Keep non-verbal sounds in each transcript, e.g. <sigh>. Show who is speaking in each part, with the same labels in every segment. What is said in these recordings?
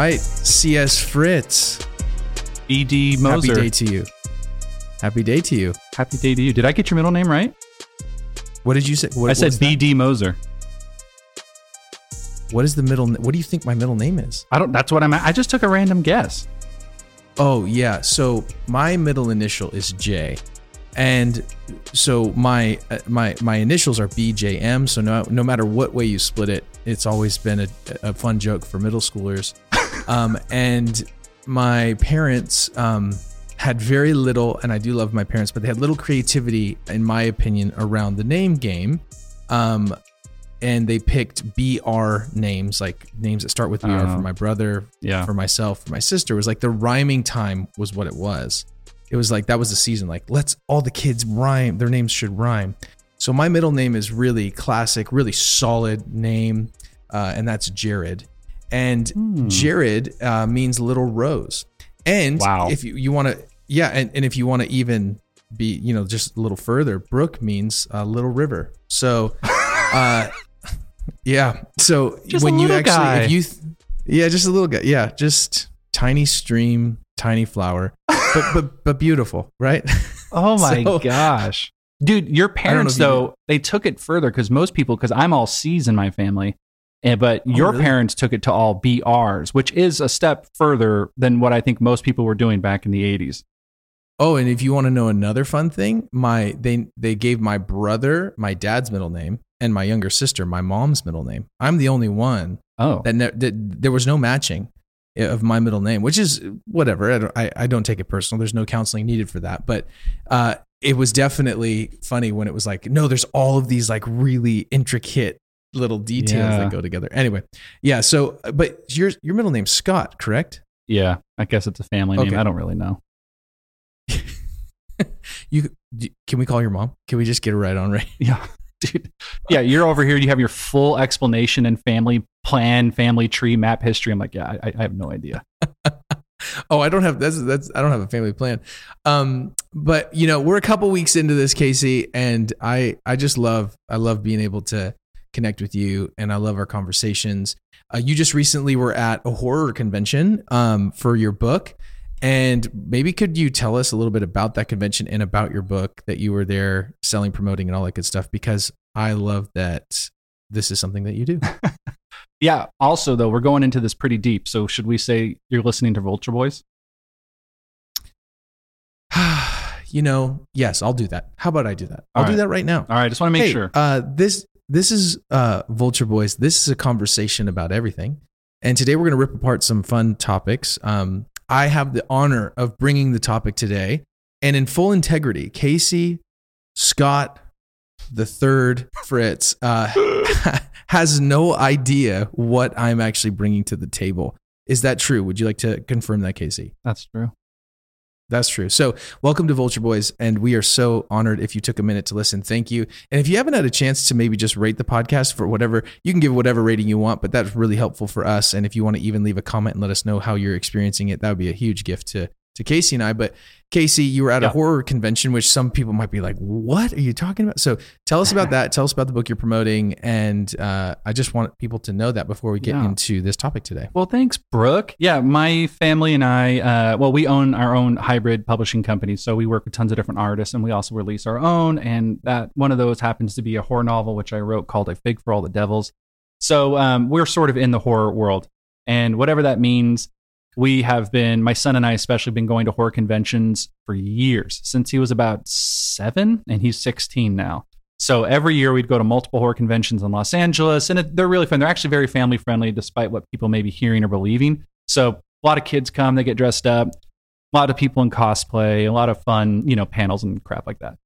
Speaker 1: Right, CS Fritz.
Speaker 2: BD Mosser.
Speaker 1: Happy day to you. Happy day to you.
Speaker 2: Happy day to you. Did I get your middle name right?
Speaker 1: What did you say? What,
Speaker 2: I said? BD Mosser.
Speaker 1: What is the middle? What do you think my middle name is?
Speaker 2: I don't. That's what I'm. I just took a random guess.
Speaker 1: Oh yeah. So my middle initial is J, and so my uh, my my initials are BJM. So no no matter what way you split it, it's always been a, a fun joke for middle schoolers. Um, and my parents um, had very little, and I do love my parents, but they had little creativity, in my opinion, around the name game. Um, and they picked BR names, like names that start with BR
Speaker 2: Oh.
Speaker 1: for my brother,
Speaker 2: Yeah.
Speaker 1: for myself, for my sister. It was like the rhyming time was what it was. It was like that was the season. Like let's all the kids rhyme. Their names should rhyme. So my middle name is really classic, really solid name, uh, and that's Jared. And
Speaker 2: Hmm.
Speaker 1: Jared uh, means little rose. And
Speaker 2: Wow.
Speaker 1: if you, you want to, yeah, and, and if you want to even be, you know, just a little further, Brook means uh, little river. So, <laughs> uh, yeah. So
Speaker 2: Just
Speaker 1: when you actually,
Speaker 2: guy.
Speaker 1: if you, th- yeah, just a little guy, yeah, just tiny stream, tiny flower, <laughs> but but but beautiful, right?
Speaker 2: Oh <laughs> my
Speaker 1: So-
Speaker 2: gosh. Dude, your parents
Speaker 1: if you
Speaker 2: though, they took it further because most people, because I'm all C's in my family, and, but your
Speaker 1: Oh, really?
Speaker 2: parents took it to all BRs, which is a step further than what I think most people were doing back in the 80s.
Speaker 1: Oh, and if you want to know another fun thing, my they they gave my brother my dad's middle name and my younger sister my mom's middle name. I'm the only one
Speaker 2: Oh,
Speaker 1: that, ne- that there was no matching of my middle name, which is whatever. I don't, I, I don't take it personal. There's no counseling needed for that. But uh, it was definitely funny when it was like, no, there's all of these like really intricate little details
Speaker 2: Yeah.
Speaker 1: that go together. Anyway, yeah. So, but your your middle name's Scott, correct?
Speaker 2: yeah. I guess it's a family name. I don't really know. <laughs>
Speaker 1: You can we call your mom? Can we just get it right on right?
Speaker 2: Yeah. <laughs> Dude. Yeah, you're over here. You have your full explanation and family plan, family tree, map history. I'm like, yeah, I, I have no idea. <laughs>
Speaker 1: Oh, I don't have that's that's I don't have a family plan. Um, but you know, we're a couple weeks into this, Casey, and I I just love I love being able to connect with you, and I love our conversations. Uh, you just recently were at a horror convention um, for your book, and maybe could you tell us a little bit about that convention and about your book that you were there selling, promoting, and all that good stuff? Because I love that this is something that you do. <laughs>
Speaker 2: Yeah. Also, though, we're going into this pretty deep. So, should we say you're listening to Vulture Boys? <sighs>
Speaker 1: you know, yes, I'll do that. How about I do that? I'll
Speaker 2: All
Speaker 1: do that right now.
Speaker 2: All right. Just want to make
Speaker 1: hey,
Speaker 2: sure.
Speaker 1: Uh, this this is uh, Vulture Boys. This is a conversation about everything, and today we're going to rip apart some fun topics. Um, I have the honor of bringing the topic today, and in full integrity, Casey, Scott, the third Fritz, uh, <laughs> has no idea what I'm actually bringing to the table. Is that true? Would you like to confirm that, Casey?
Speaker 2: That's true.
Speaker 1: That's true. So, welcome to Vulture Boys, and we are so honored if you took a minute to listen. Thank you. And if you haven't had a chance to maybe just rate the podcast for whatever, you can give whatever rating you want, but that's really helpful for us. And if you want to even leave a comment and let us know how you're experiencing it, that would be a huge gift to to Casey and I. But Casey, you were at a horror convention, which some people might be like, "What are you talking about?" So, tell us about <laughs> that. Tell us about the book you're promoting, and uh, I just want people to know that before we get
Speaker 2: Yeah.
Speaker 1: into this topic today.
Speaker 2: Well, thanks, Brook. Yeah, my family and I, uh, well, we own our own hybrid publishing company. So we work with tons of different artists and we also release our own. And that one of those happens to be a horror novel, which I wrote called A Fig for All the Devils. So um, we're sort of in the horror world. And whatever that means, we have been, my son and I especially, been going to horror conventions for years since he was about seven and he's 16 now. So every year we'd go to multiple horror conventions in Los Angeles, and it, they're really fun. They're actually very family friendly, despite what people may be hearing or believing. So a lot of kids come, they get dressed up, a lot of people in cosplay, a lot of fun, you know, panels and crap like that.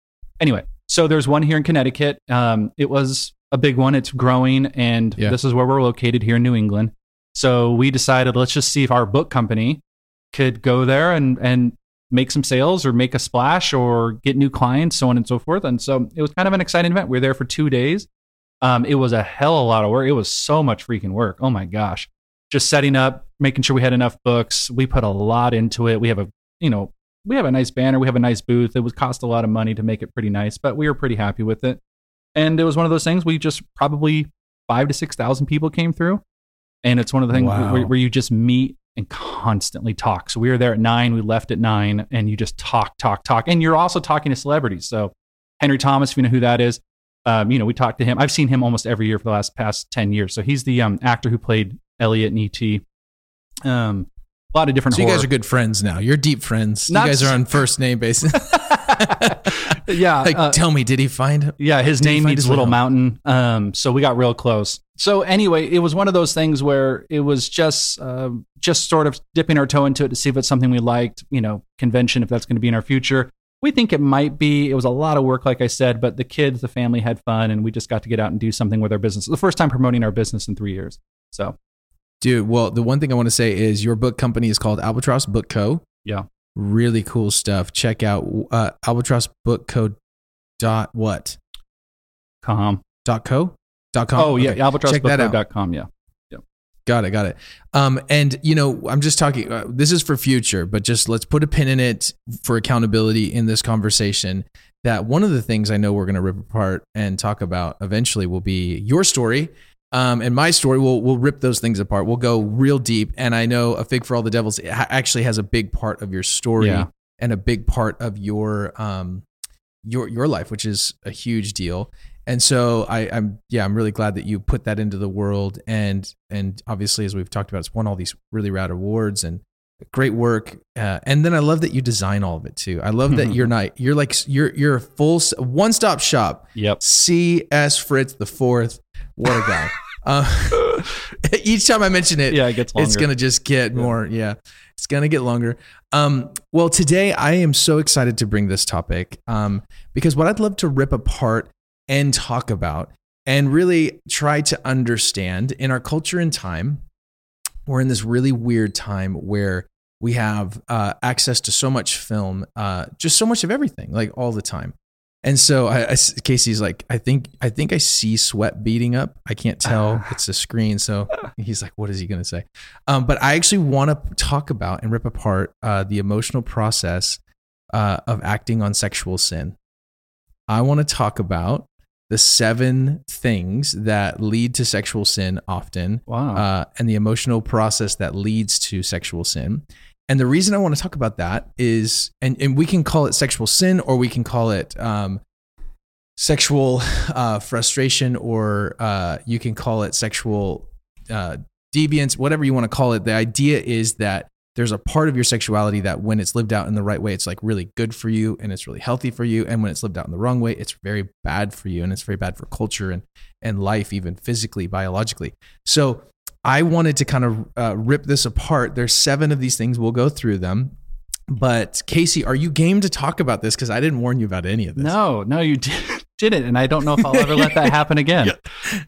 Speaker 2: Anyway, so there's one here in Connecticut. Um, it was a big one. It's growing, and
Speaker 1: Yeah.
Speaker 2: this is where we're located here in New England. So we decided let's just see if our book company could go there and and make some sales or make a splash or get new clients, so on and so forth. And so it was kind of an exciting event. We were there for two days. Um, it was a hell of a lot of work. It was so much freaking work. Oh my gosh. Just setting up, making sure we had enough books. We put a lot into it. We have a, you know, we have a nice banner. We have a nice booth. It would cost a lot of money to make it pretty nice, but we were pretty happy with it. And it was one of those things we just probably five to 6,000 people came through. And it's one of the things
Speaker 1: Wow.
Speaker 2: where, where you just meet and constantly talk. So we were there at nine, we left at nine, and you just talk, talk, talk, and you're also talking to celebrities. So Henry Thomas, if you know who that is, um, you know we talked to him. I've seen him almost every year for the last past ten years. So he's the um, actor who played Elliot in ET. Um, a lot of different.
Speaker 1: So you guys are good friends now. You're deep friends.
Speaker 2: Not
Speaker 1: you guys are on first name basis. <laughs> <laughs> <laughs>
Speaker 2: yeah,
Speaker 1: like,
Speaker 2: uh,
Speaker 1: tell me, did he find?
Speaker 2: Yeah, his
Speaker 1: Did
Speaker 2: name means Little? Mountain. Um, so we got real close. So anyway, it was one of those things where it was just uh, just sort of dipping our toe into it to see if it's something we liked. You know, convention if that's going to be in our future. We think it might be. It was a lot of work, like I said, but the kids, the family had fun, and we just got to get out and do something with our business. The first time promoting our business in three years. So
Speaker 1: Dude, well, the one thing I want to say is your book company is called Albatross Book Co.
Speaker 2: Yeah.
Speaker 1: Really cool stuff. Check out uh, Albatross Book Co. Dot what?
Speaker 2: com.
Speaker 1: Dot co. Dot com.
Speaker 2: Oh yeah,
Speaker 1: Okay. Check that out.
Speaker 2: albatrossbookcode.com. Yeah.
Speaker 1: Got it. Got it. Um, and you know, I'm just talking. Uh, this is for future, but just let's put a pin in it for accountability in this conversation. That one of the things I know we're going to rip apart and talk about eventually will be your story. Um, and my story, we'll we'll rip those things apart. We'll go real deep. And I know a fig for all the devils actually has a big part of your story
Speaker 2: Yeah.
Speaker 1: and a big part of your um your your life, which is a huge deal. And so I, I'm yeah, I'm really glad that you put that into the world and and obviously as we've talked about, it's won all these really rad awards and great work. Uh, and then I love that you design all of it too. I love that <laughs> you're not you're like you're you're a full one stop shop.
Speaker 2: Yep.
Speaker 1: C S Fritz the fourth. What a guy. <laughs> uh, <laughs> each time I mention it,
Speaker 2: Yeah, it gets longer.
Speaker 1: it's gonna just get more yeah. It's gonna get longer. Um, well today i am so excited to bring this topic um, because what i'd love to rip apart and talk about and really try to understand in our culture and time we're in this really weird time where we have uh, access to so much film uh, just so much of everything like all the time and so I, I- Casey's like, I think, I think I see sweat beating up. I can't tell. <sighs> It's a screen. So he's like, what is he going to say? Um, but I actually want to talk about and rip apart uh, the emotional process uh, of acting on sexual sin. I want to talk about the seven things that lead to sexual sin often,
Speaker 2: Wow.
Speaker 1: uh, and the emotional process that leads to sexual sin. And the reason I want to talk about that is, and, and we can call it sexual sin or we can call it um, sexual <laughs> uh, frustration or uh, you can call it sexual uh, deviance, whatever you want to call it. The idea is that there's a part of your sexuality that when it's lived out in the right way, it's like really good for you and it's really healthy for you. And when it's lived out in the wrong way, it's very bad for you and it's very bad for culture and, and life, even physically, biologically. So I wanted to kind of uh, rip this apart. There's seven of these things. We'll go through them. But Casey, are you game to talk about this? Because I didn't warn you about any of this.
Speaker 2: No, no, you did, <laughs> didn't, and I don't know if I'll ever let that happen again. <laughs>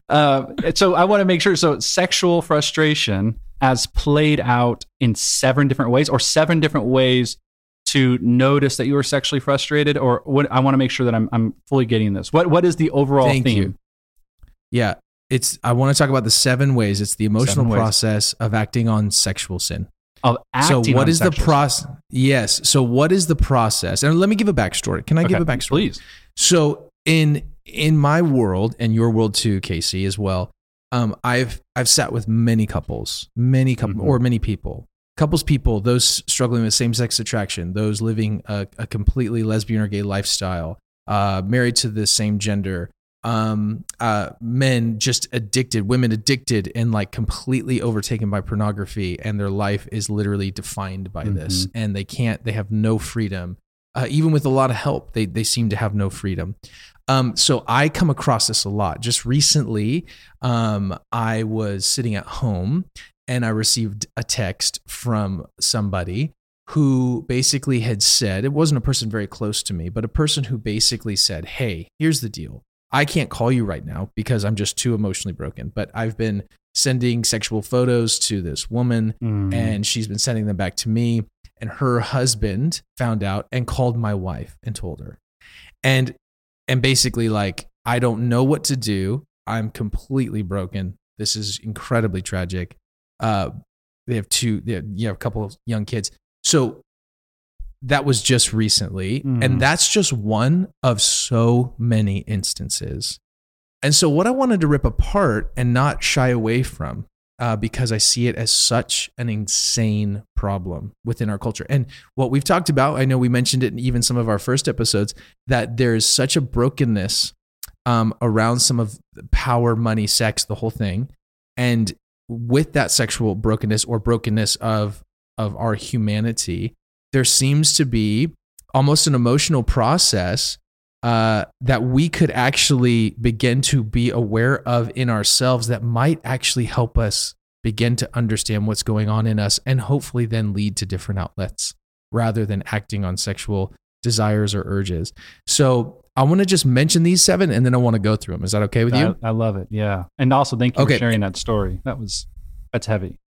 Speaker 2: Uh, so I want to make sure. So sexual frustration as played out in seven different ways, or seven different ways to notice that you were sexually frustrated, or what? I want to make sure that I'm I'm fully getting this. What what is the overall
Speaker 1: Thank
Speaker 2: theme?
Speaker 1: you. Yeah, it's. I want to talk about the seven ways. It's the emotional process of acting on sexual sin.
Speaker 2: Of
Speaker 1: so,
Speaker 2: acting
Speaker 1: what
Speaker 2: on
Speaker 1: is the process? Yes. So, what is the process? And let me give a backstory. Can I give a backstory?
Speaker 2: please?
Speaker 1: So in in my world and your world too, Casey, as well. Um, I've I've sat with many couples, many couple
Speaker 2: Mhm.
Speaker 1: or many people, couples, people, those struggling with same sex attraction, those living a, a completely lesbian or gay lifestyle, uh, married to the same gender, um, uh, men just addicted, women addicted, and like completely overtaken by pornography, and their life is literally defined by this, and they can't, they have no freedom uh, even with a lot of help, they they seem to have no freedom. Um, so I come across this a lot. Just recently, um, I was sitting at home and I received a text from somebody who basically had said it wasn't a person very close to me, but a person who basically said, "Hey, here's the deal. I can't call you right now because I'm just too emotionally broken, but I've been sending sexual photos to this woman
Speaker 2: Mm.
Speaker 1: and she's been sending them back to me. And her husband found out and called my wife and told her. And and basically like i don't know what to do. I'm completely broken. This is incredibly tragic. Uh they have two they have, you have a couple of young kids. So that was just recently
Speaker 2: Mm.
Speaker 1: and that's just one of so many instances and so what i wanted to rip apart and not shy away from uh, because I see it as such an insane problem within our culture. And what we've talked about, I know we mentioned it in even some of our first episodes, that there's such a brokenness um, around some of power, money, sex, the whole thing. And with that sexual brokenness or brokenness of of our humanity, there seems to be almost an emotional process uh, that we could actually begin to be aware of in ourselves that might actually help us begin to understand what's going on in us and hopefully then lead to different outlets rather than acting on sexual desires or urges. So I want to just mention these seven and then I want to go through them. Is that okay with you?
Speaker 2: I, I love it. Yeah. And also thank you okay. for sharing that story. That was that's heavy.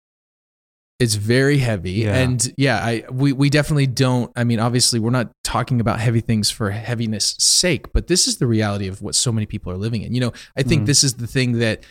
Speaker 1: It's very heavy. Yeah. And yeah, I we we definitely don't I mean obviously we're not talking about heavy things for heaviness sake, but this is the reality of what so many people are living in. You know, I think mm. this is the thing that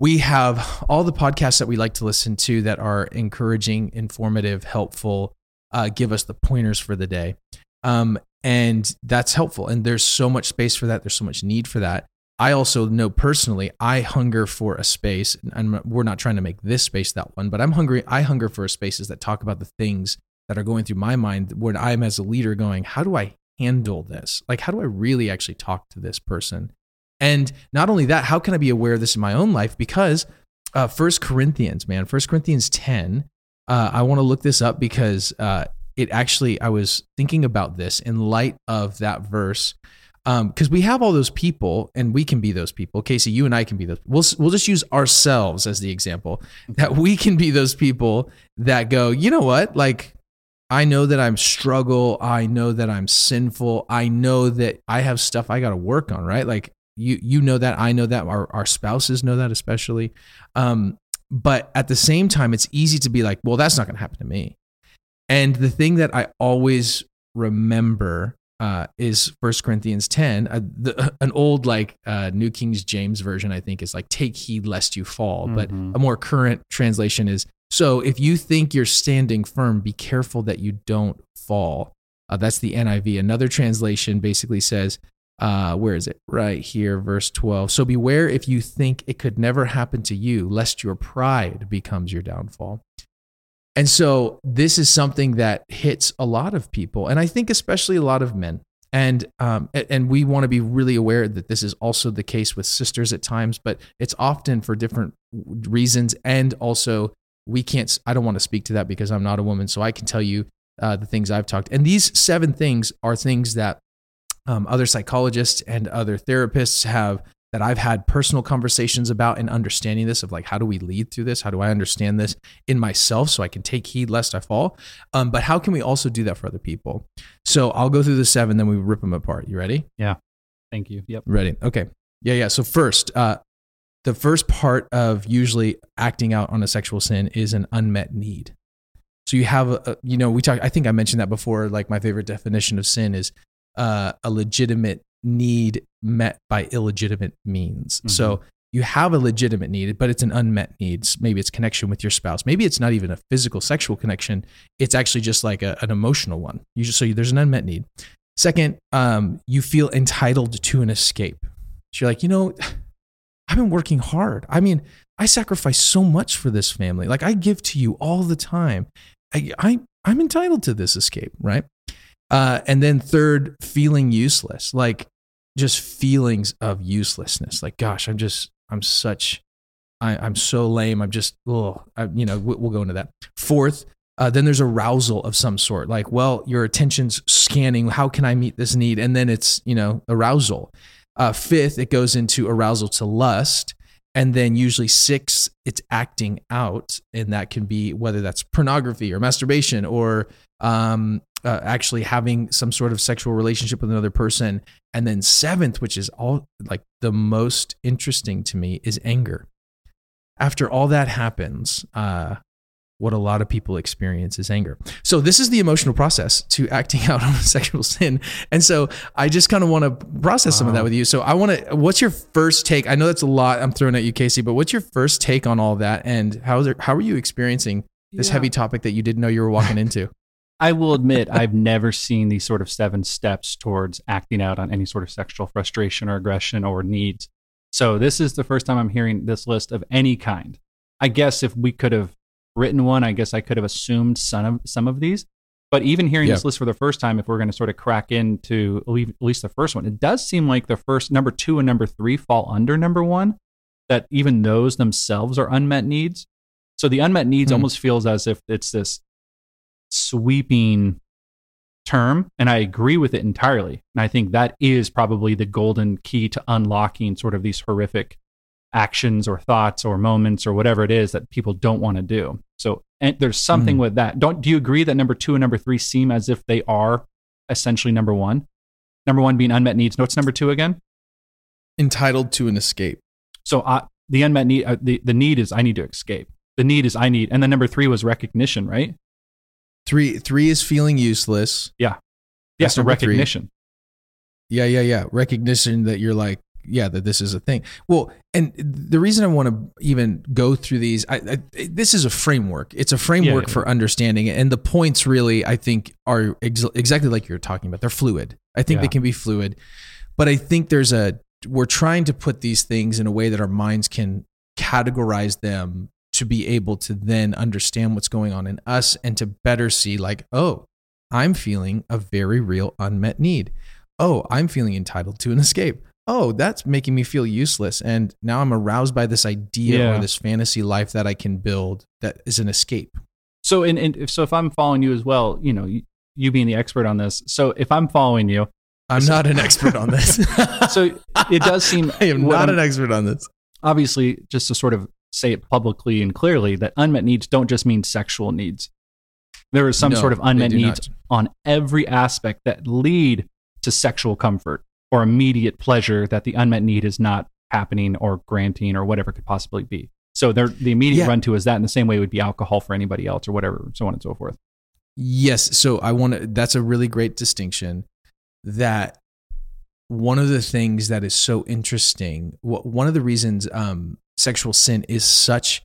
Speaker 1: we have all the podcasts that we like to listen to that are encouraging, informative, helpful, uh, give us the pointers for the day. Um, and that's helpful. And there's so much space for that. There's so much need for that. I also know personally, I hunger for a space, and we're not trying to make this space that one, but I'm hungry. I hunger for spaces that talk about the things that are going through my mind when I'm as a leader going, how do I handle this? Like, how do I really actually talk to this person? And not only that, how can I be aware of this in my own life? Because uh, First Corinthians, man, First Corinthians 10, uh, I want to look this up because uh, it actually, I was thinking about this in light of that verse. Because um, we have all those people, and we can be those people. Casey, you and I can be those. We'll we'll just use ourselves as the example <laughs> that we can be those people that go. You know what? Like, I know that I'm struggle. I know that I'm sinful. I know that I have stuff I got to work on. Right? Like you you know that. I know that. Our our spouses know that, especially. Um, but at the same time, it's easy to be like, well, that's not going to happen to me. And the thing that I always remember uh, is First Corinthians 10. Uh, the, <laughs> an old like uh, New King James version, I think, is like "Take heed lest you fall," mm-hmm. but a more current translation is "So if you think you're standing firm, be careful that you don't fall." Uh, that's the NIV. Another translation basically says, uh, "Where is it? Right here, verse 12. So beware if you think it could never happen to you, lest your pride becomes your downfall." And so this is something that hits a lot of people, and I think especially a lot of men. And um, and we want to be really aware that this is also the case with sisters at times, but it's often for different reasons. And also, we can't. I don't want to speak to that because I'm not a woman, so I can tell you uh, the things I've talked. And these seven things are things that um, other psychologists and other therapists have that I've had personal conversations about and understanding this of like how do we lead through this? How do I understand this in myself so I can take heed lest I fall? Um, but how can we also do that for other people? So I'll go through the seven, then we rip them apart. You ready?
Speaker 2: Yeah. Thank you. Yep.
Speaker 1: Ready. Okay. Yeah, yeah. So first, uh, the first part of usually acting out on a sexual sin is an unmet need. So you have a, you know, we talked. I think I mentioned that before. Like my favorite definition of sin is uh, a legitimate need met by illegitimate means. Mm-hmm. So you have a legitimate need, but it's an unmet need. Maybe it's connection with your spouse. Maybe it's not even a physical sexual connection. It's actually just like a, an emotional one. You just, so there's an unmet need. Second, um, you feel entitled to an escape. So you're like, you know, <sighs> I've been working hard. I mean, I sacrifice so much for this family. Like I give to you all the time. I, I I'm entitled to this escape, right? Uh, and then third, feeling useless, like just feelings of uselessness. Like, gosh, I'm just, I'm such, I, am so lame. I'm just, oh, I, you know, we'll go into that. Fourth, uh, then there's arousal of some sort. Like, well, your attention's scanning. How can I meet this need? And then it's, you know, arousal. Uh, fifth, it goes into arousal to lust. And then usually six, it's acting out. And that can be whether that's pornography or masturbation or um, uh, actually having some sort of sexual relationship with another person. And then seventh, which is all like the most interesting to me, is anger. After all that happens, uh, what a lot of people experience is anger. So this is the emotional process to acting <laughs> out on a sexual sin. And so I just kind of want to process some of that with you. So I want to, what's your first take? I know that's a lot I'm throwing at you, Casey, but what's your first take on all that? And how, is it, how are you experiencing this yeah. heavy topic that you didn't know you were walking <laughs> into?
Speaker 2: I will admit I've never seen these sort of seven steps towards acting out on any sort of sexual frustration or aggression or needs. So this is the first time I'm hearing this list of any kind. I guess if we could have written one, I guess I could have assumed some of some of these. But even hearing
Speaker 1: Yeah.
Speaker 2: this list for the first time, if we're going to sort of crack into at least- the first one, it does seem like the first number two and number three fall under number one. That even those themselves are unmet needs. So the unmet needs
Speaker 1: Hmm.
Speaker 2: almost feels as if it's this sweeping term, and I agree with it entirely. And I think that is probably the golden key to unlocking sort of these horrific actions or thoughts or moments or whatever it is that people don't want to do. So and there's something
Speaker 1: Mhm.
Speaker 2: with that. Don't do you agree that number two and number three seem as if they are essentially number one? Number one being unmet needs. What's number two again?
Speaker 1: Entitled to an escape.
Speaker 2: So uh, the unmet need, uh, the the need is I need to escape. The need is I need, and then number three was recognition, right?
Speaker 1: Three three is feeling useless.
Speaker 2: Yeah,
Speaker 1: That's
Speaker 2: so
Speaker 1: number three.
Speaker 2: recognition.
Speaker 1: Yeah, yeah, yeah. Recognition that you're like, yeah, that this is a thing. Well, and the reason I want to even go through these, I, I, this is a framework. It's a framework
Speaker 2: yeah.
Speaker 1: for understanding it, and the points really, I think, are ex- exactly like you're talking about. They're fluid. I think
Speaker 2: Yeah.
Speaker 1: they can be fluid, but I think there's a we're trying to put these things in a way that our minds can categorize them to be able to then understand what's going on in us and to better see like oh i'm feeling a very real unmet need. Oh i'm feeling entitled to an escape. Oh that's making me feel useless. And now i'm aroused by this idea
Speaker 2: Yeah.
Speaker 1: or this fantasy life that i can build that is an escape.
Speaker 2: So, and, and if, so if I'm following you as well, you know, you, you being the expert on this. So if I'm following you,
Speaker 1: i'm not an expert on this. <laughs>
Speaker 2: So it does seem <laughs>
Speaker 1: i am not
Speaker 2: I'm-
Speaker 1: an expert on this.
Speaker 2: obviously just to sort of say it publicly and clearly that unmet needs don't just mean sexual needs. There is some
Speaker 1: No,
Speaker 2: sort of unmet needs on every aspect that lead to sexual comfort or immediate pleasure that the unmet need is not happening or granting or whatever it could possibly be. So there, the immediate
Speaker 1: Yeah.
Speaker 2: run to is that in the same way would be alcohol for anybody else or whatever, so on and so forth.
Speaker 1: Yes. So I want to, that's a really great distinction that one of the things that is so interesting, one of the reasons um, sexual sin is such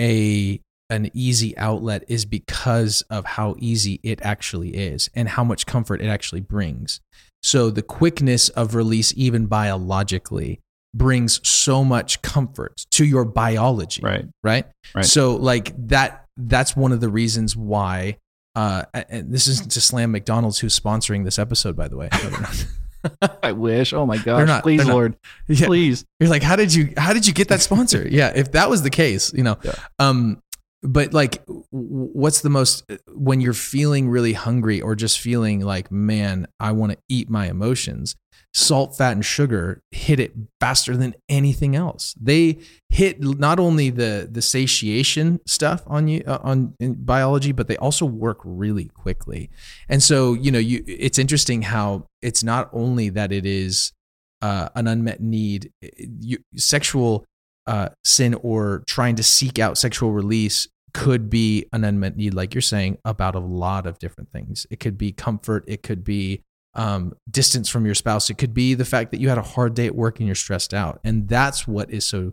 Speaker 1: a, an easy outlet is because of how easy it actually is and how much comfort it actually brings. So the quickness of release, even biologically, brings so much comfort to your biology
Speaker 2: Right.
Speaker 1: right?
Speaker 2: Right.
Speaker 1: So like that that's one of the reasons why uh and this isn't to slam McDonald's who's sponsoring this episode by the way. <laughs> No, they're not.
Speaker 2: I wish. Oh my gosh.
Speaker 1: not-
Speaker 2: please. Lord.
Speaker 1: yeah.
Speaker 2: Please.
Speaker 1: You're like how did you how did you get that sponsor? yeah, if that was the case, you know.
Speaker 2: Yeah.
Speaker 1: Um but like what's the most when you're feeling really hungry or just feeling like man, I want to eat my emotions. Salt, fat, and sugar hit it faster than anything else. They hit not only the the satiation stuff on you uh, on in biology, but they also work really quickly. And so you know, you it's interesting how it's not only that it is uh, an unmet need, you, sexual uh, sin or trying to seek out sexual release could be an unmet need, like you're saying, about a lot of different things. It could be comfort. It could be um, distance from your spouse. It could be the fact that you had a hard day at work and you're stressed out. And that's what is so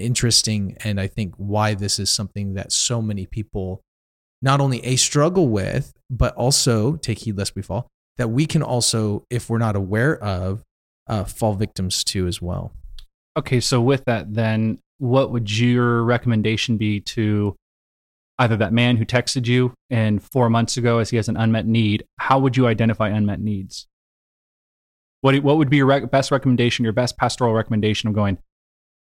Speaker 1: interesting. And I think why this is something that so many people not only a struggle with, but also take heed lest we fall, that we can also, if we're not aware of, uh, fall victims to as well.
Speaker 2: Okay, so with that, then what would your recommendation be to either that man who texted you and four months ago as he has an unmet need? How would you identify unmet needs? What, what would be your rec- best recommendation, your best pastoral recommendation of going,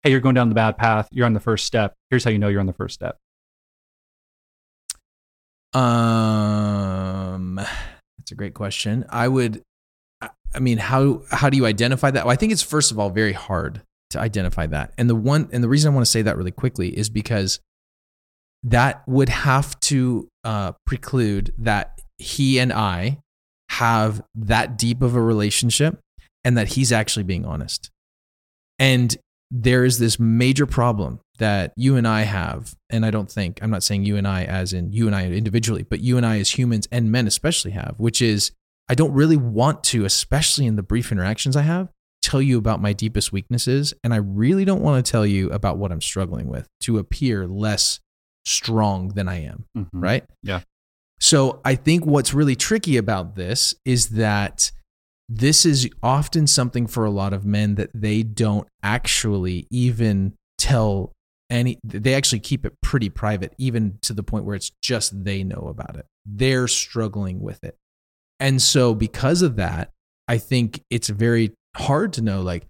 Speaker 2: hey, you're going down the bad path, you're on the first step. Here's how you know you're on the first step.
Speaker 1: Um, that's a great question. I would, I- mean, how how do you identify that? Well, I think it's first of all very hard to identify that, and the one and the reason I want to say that really quickly is because that would have to uh, preclude that he and I have that deep of a relationship, and that he's actually being honest, and there is this major problem that you and I have, and I don't think, I'm not saying you and I as in you and I individually, but you and I as humans and men especially have, which is I don't really want to, especially in the brief interactions I have, tell you about my deepest weaknesses. And I really don't want to tell you about what I'm struggling with to appear less strong than I am
Speaker 2: Mhm.
Speaker 1: right?
Speaker 2: Yeah.
Speaker 1: So I think what's really tricky about this is that this is often something for a lot of men that they don't actually even tell any they actually keep it pretty private even to the point where it's just they know about it they're struggling with it and so because of that i think it's very hard to know like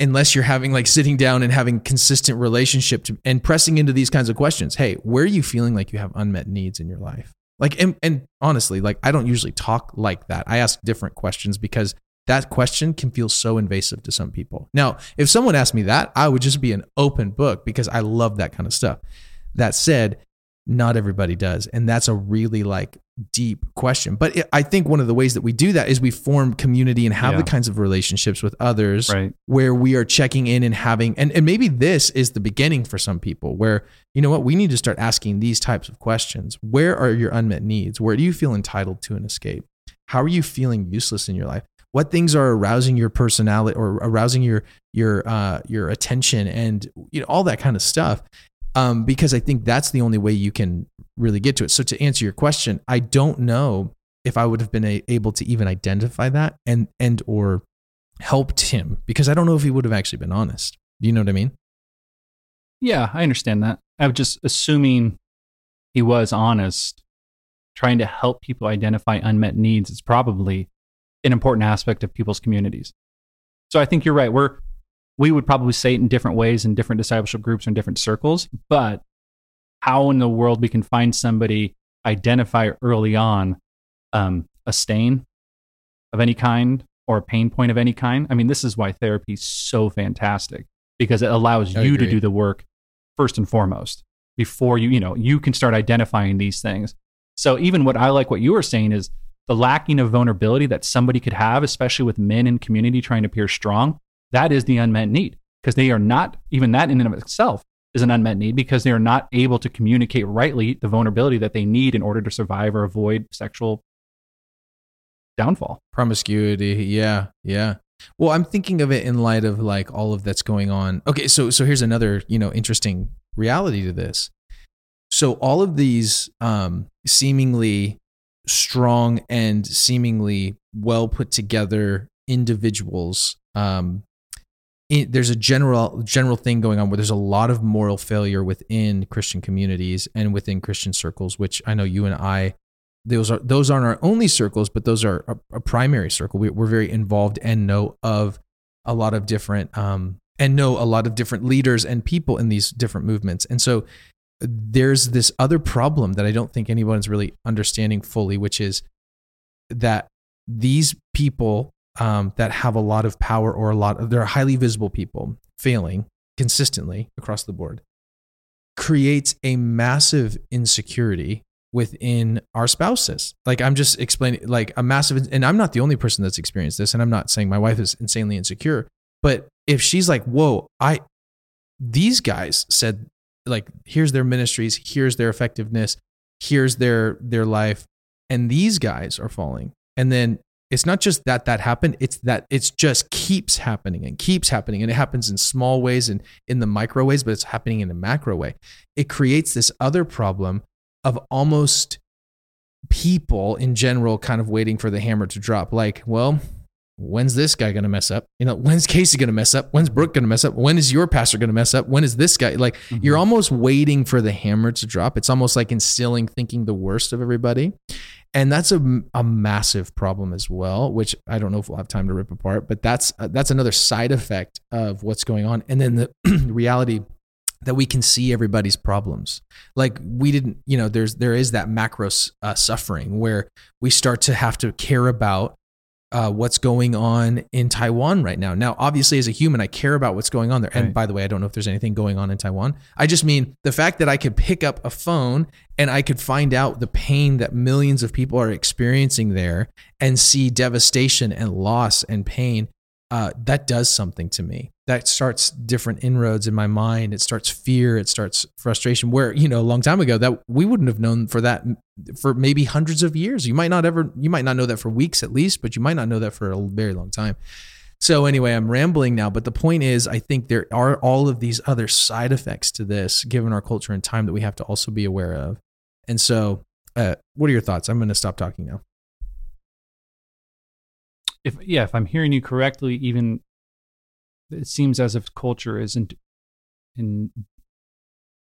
Speaker 1: unless you're having like sitting down and having consistent relationship to, and pressing into these kinds of questions hey where are you feeling like you have unmet needs in your life like and, and honestly like i don't usually talk like that i ask different questions because that question can feel so invasive to some people. Now, if someone asked me that, I would just be an open book because I love that kind of stuff. That said, not everybody does. And that's a really like deep question. But it, I think one of the ways that we do that is we form community and have
Speaker 2: Yeah.
Speaker 1: the kinds of relationships with others
Speaker 2: Right.
Speaker 1: where we are checking in and having, and, and maybe this is the beginning for some people where, you know what, we need to start asking these types of questions. Where are your unmet needs? Where do you feel entitled to an escape? How are you feeling useless in your life? What things are arousing your personality or arousing your your uh, your attention and you know all that kind of stuff? Um, because I think that's the only way you can really get to it. So to answer your question, I don't know if I would have been a, able to even identify that and and or helped him because I don't know if he would have actually been honest. Do you know what I mean?
Speaker 2: Yeah, I understand that. I'm just assuming he was honest, trying to help people identify unmet needs is probably an important aspect of people's communities. So I think you're right. We're we would probably say it in different ways in different discipleship groups or in different circles, but how in the world we can find somebody identify early on um, a stain of any kind or a pain point of any kind. I mean, this is why therapy is so fantastic because it allows
Speaker 1: I
Speaker 2: you to do the work first and foremost before you, you know, you can start identifying these things. So even what I like what you were saying is the lacking of vulnerability that somebody could have, especially with men in community trying to appear strong, that is the unmet need because they are not even that in and of itself is an unmet need because they are not able to communicate rightly the vulnerability that they need in order to survive or avoid sexual downfall.
Speaker 1: promiscuity yeah yeah. Well i'm thinking of it in light of like all of that's going on. Okay so so here's another you know interesting reality to this. So all of these um seemingly strong and seemingly well put together individuals um it, there's a general general thing going on where there's a lot of moral failure within christian communities and within christian circles which i know you and i those are those aren't our only circles, but those are a, a primary circle. We, we're very involved and know of a lot of different um, and know a lot of different leaders and people in these different movements. And so there's this other problem that I don't think anyone's really understanding fully, which is that these people um, that have a lot of power or a lot of they're highly visible people failing consistently across the board creates a massive insecurity within our spouses. Like I'm just explaining like a massive and I'm not the only person that's experienced this and I'm not saying my wife is insanely insecure, but if she's like, "Whoa, I these guys said like here's their ministries, here's their effectiveness, here's their their life and these guys are falling." And then it's not just that that happened, it's that it's just keeps happening and keeps happening and it happens in small ways and in the micro ways, but it's happening in a macro way. It creates this other problem of almost people in general kind of waiting for the hammer to drop. Like, well, when's this guy going to mess up? You know, when's Casey going to mess up? When's Brook going to mess up? When is your pastor going to mess up? When is this guy? Like, mm-hmm. you're almost waiting for the hammer to drop. It's almost like instilling thinking the worst of everybody. And that's a, a massive problem as well, which I don't know if we'll have time to rip apart, but that's uh, that's another side effect of what's going on. And then the <clears throat> reality that we can see everybody's problems like we didn't you know there's there is that macro uh, suffering where we start to have to care about uh, what's going on in Taiwan right now. Now, obviously, as a human, I care about what's going on there. And
Speaker 2: Right.
Speaker 1: by the way, I don't know if there's anything going on in Taiwan. I just mean the fact that I could pick up a phone and I could find out the pain that millions of people are experiencing there and see devastation and loss and pain. Uh, that does something to me. That starts different inroads in my mind. It starts fear. It starts frustration. Where you know, a long time ago, that we wouldn't have known for that for maybe hundreds of years. You might not ever, you might not know that for weeks at least, but you might not know that for a very long time. So anyway, I'm rambling now, but the point is, I think there are all of these other side effects to this, given our culture and time, that we have to also be aware of. And so, uh, what are your thoughts? I'm going to stop talking now.
Speaker 2: if yeah, if I'm hearing you correctly, even it seems as if culture isn't in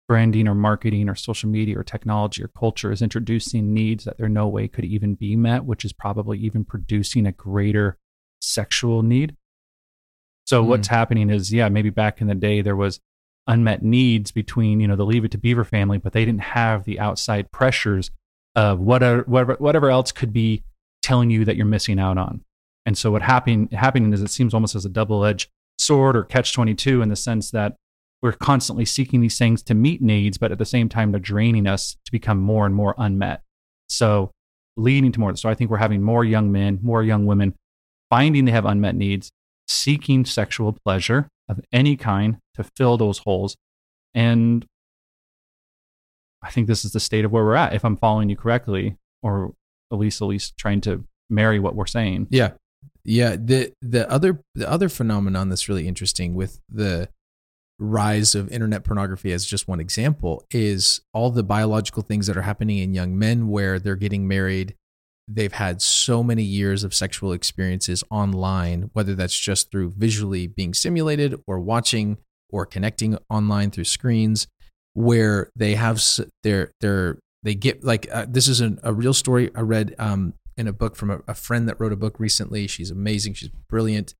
Speaker 2: branding or marketing or social media or technology or culture is introducing needs that there no way could even be met, which is probably even producing a greater sexual need. So
Speaker 1: Mm.
Speaker 2: what's happening is, yeah, maybe back in the day there was unmet needs between, you know, the Leave It to Beaver family, but they didn't have the outside pressures of whatever whatever, whatever else could be telling you that you're missing out on. And so what happening happening is it seems almost as a double-edged sword or catch 22 in the sense that we're constantly seeking these things to meet needs, but at the same time they're draining us to become more and more unmet. So leading to more. So I think we're having more young men, more young women finding they have unmet needs, seeking sexual pleasure of any kind to fill those holes. And I think this is the state of where we're at, if I'm following you correctly, or at least at least trying to marry what we're saying.
Speaker 1: Yeah. Yeah. The the other the other phenomenon that's really interesting with the rise of internet pornography as just one example is all the biological things that are happening in young men where they're getting married they've had so many years of sexual experiences online whether that's just through visually being stimulated or watching or connecting online through screens where they have their their they get like uh, this is an, a real story I read um, in a book from a, a friend that wrote a book recently. She's amazing. She's brilliant.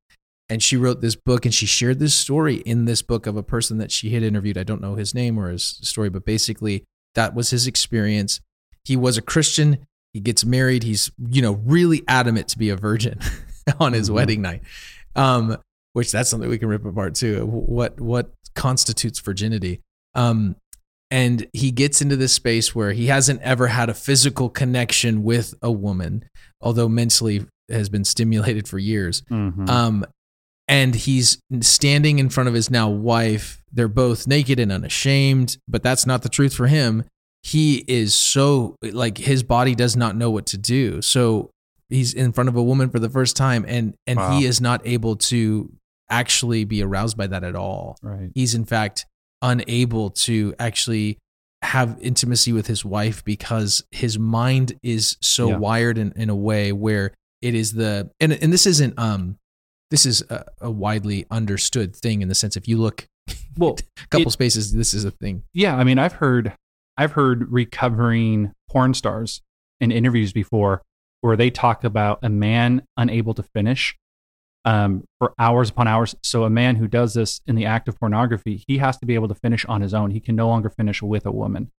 Speaker 1: And she wrote this book and she shared this story in this book of a person that she had interviewed. I don't know his name or his story, but basically that was his experience. He was a Christian. He gets married. He's, you know, really adamant to be a virgin <laughs> on his
Speaker 2: Mhm.
Speaker 1: wedding night. Um, which that's something we can rip apart too. What what constitutes virginity? Um, and he gets into this space where he hasn't ever had a physical connection with a woman, although mentally has been stimulated for years.
Speaker 2: Mhm.
Speaker 1: Um, and he's standing in front of his now wife. They're both naked and unashamed, but that's not the truth for him. He is so like his body does not know what to do. So he's in front of a woman for the first time, and and
Speaker 2: Wow.
Speaker 1: he is not able to actually be aroused by that at all
Speaker 2: right.
Speaker 1: he's in fact unable to actually have intimacy with his wife because his mind is so
Speaker 2: Yeah.
Speaker 1: wired in, in a way where it is the and and this isn't um this is a, a widely understood thing in the sense if you look <laughs>
Speaker 2: Well,
Speaker 1: a couple
Speaker 2: it-
Speaker 1: spaces this is a thing
Speaker 2: Yeah, I mean, I've heard, I've heard recovering porn stars in interviews before where they talk about a man unable to finish um, for hours upon hours. So a man who does this in the act of pornography, he has to be able to finish on his own. He can no longer finish with a woman.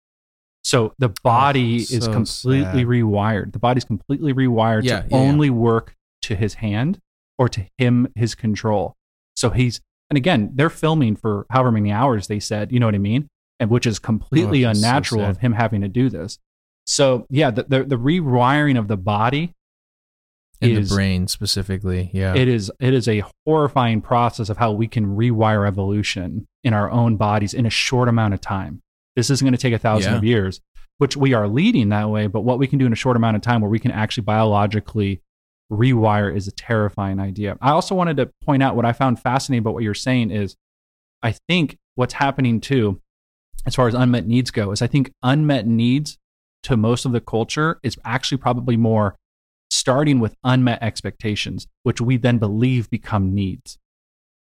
Speaker 2: So the body is
Speaker 1: so
Speaker 2: completely
Speaker 1: sad.
Speaker 2: rewired. The body's completely rewired
Speaker 1: Yeah,
Speaker 2: to
Speaker 1: yeah, yeah.
Speaker 2: only work to his hand or to him his control. So he's and again, they're filming for however many hours they said, you know what I mean? And which is completely
Speaker 1: Oh, it's so
Speaker 2: unnatural of him having to do this. So yeah, the the, the rewiring of the body
Speaker 1: in
Speaker 2: is
Speaker 1: the brain specifically yeah
Speaker 2: it is it is a horrifying process of how we can rewire evolution in our own bodies in a short amount of time. This isn't going to take a thousand
Speaker 1: Yeah.
Speaker 2: of years, which we are leading that way. But what we can do in a short amount of time, where we can actually biologically rewire, is a terrifying idea. I also wanted to point out what I found fascinating about what you're saying is, I think what's happening too, as far as unmet needs go, is I think unmet needs to most of the culture is actually probably more starting with unmet expectations, which we then believe become needs.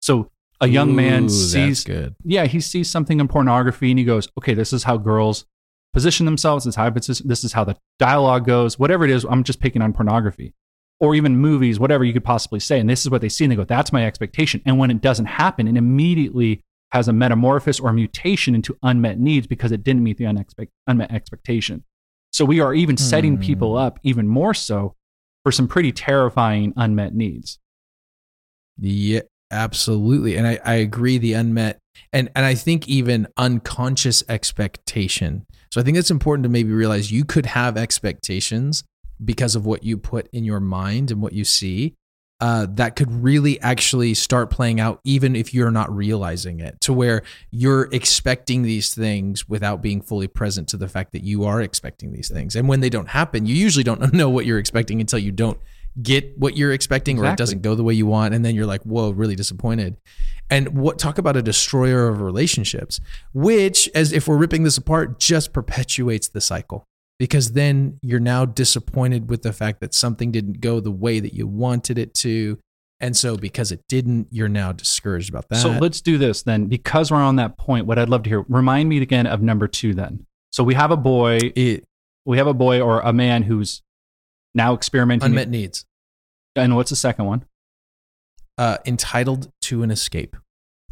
Speaker 2: So a young man sees,
Speaker 1: good
Speaker 2: yeah, he sees something in pornography and he goes, okay, this is how girls position themselves. This is how, this is- this is how the dialogue goes. Whatever it is, I'm just picking on pornography or even movies, whatever you could possibly say. And this is what they see and they go, that's my expectation. And when it doesn't happen, it immediately has a metamorphosis or mutation into unmet needs because it didn't meet the unexpect- unmet expectation. So we are even setting
Speaker 1: Hmm.
Speaker 2: people up even more so for some pretty terrifying unmet needs.
Speaker 1: Yeah, absolutely. And I, I agree the unmet and and I think even unconscious expectation. So I think it's important to maybe realize you could have expectations because of what you put in your mind and what you see. Uh, that could really actually start playing out even if you're not realizing it to where you're expecting these things without being fully present to the fact that you are expecting these things. And when they don't happen you usually don't <laughs> know what you're expecting until you don't get what you're expecting or it doesn't go the way you want. And then you're like whoa really disappointed. And what talk about a destroyer of relationships which as if we're ripping this apart just perpetuates the cycle because then you're now disappointed with the fact that something didn't go the way that you wanted it to And so because it didn't, you're now discouraged about that.
Speaker 2: So let's do this then. Because we're on that point, what I'd love to hear, remind me again of number two then. So we have a boy,
Speaker 1: it,
Speaker 2: we have a boy or a man who's now experimenting.
Speaker 1: unmet needs.
Speaker 2: And what's the second one?
Speaker 1: Uh, entitled to an escape.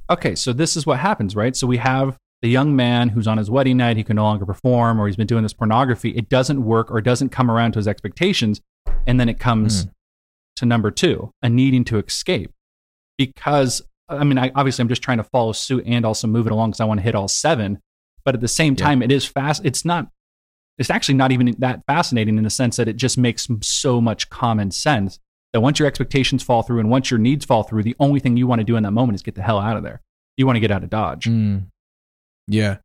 Speaker 2: Okay, so this is what happens, right? So we have the young man who's on his wedding night, he can no longer perform, or he's been doing this pornography. It doesn't work or doesn't come around to his expectations. And then it comes
Speaker 1: Mm.
Speaker 2: to number two, a needing to escape. Because, I mean, I, obviously, I'm just trying to follow suit and also move it along because I want to hit all seven. But at the same
Speaker 1: Yeah.
Speaker 2: time, it is fast. It's not, it's actually not even that fascinating in the sense that it just makes so much common sense that once your expectations fall through and once your needs fall through, the only thing you want to do in that moment is get the hell out of there. You want to get out of Dodge.
Speaker 1: Mm. Yeah.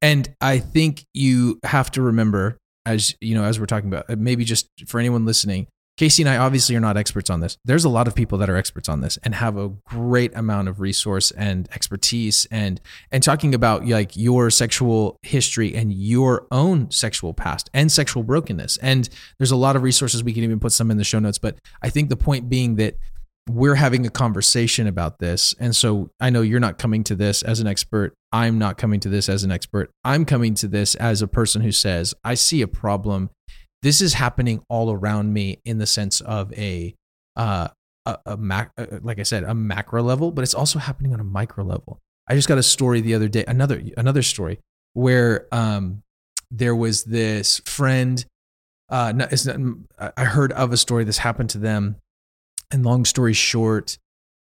Speaker 1: And I think you have to remember, as you know, as we're talking about, maybe just for anyone listening, Casey and I obviously are not experts on this. There's a lot of people that are experts on this and have a great amount of resource and expertise and and talking about like your sexual history and your own sexual past and sexual brokenness. And there's a lot of resources we can even put some in the show notes, but I think the point being that we're having a conversation about this. And so I know you're not coming to this as an expert. I'm not coming to this as an expert. I'm coming to this as a person who says, I see a problem. This is happening all around me in the sense of a, uh, a, a mac, uh, like I said, a macro level, but it's also happening on a micro level. I just got a story the other day, another, another story where, um, there was this friend, uh, not, I heard of a story this happened to them and long story short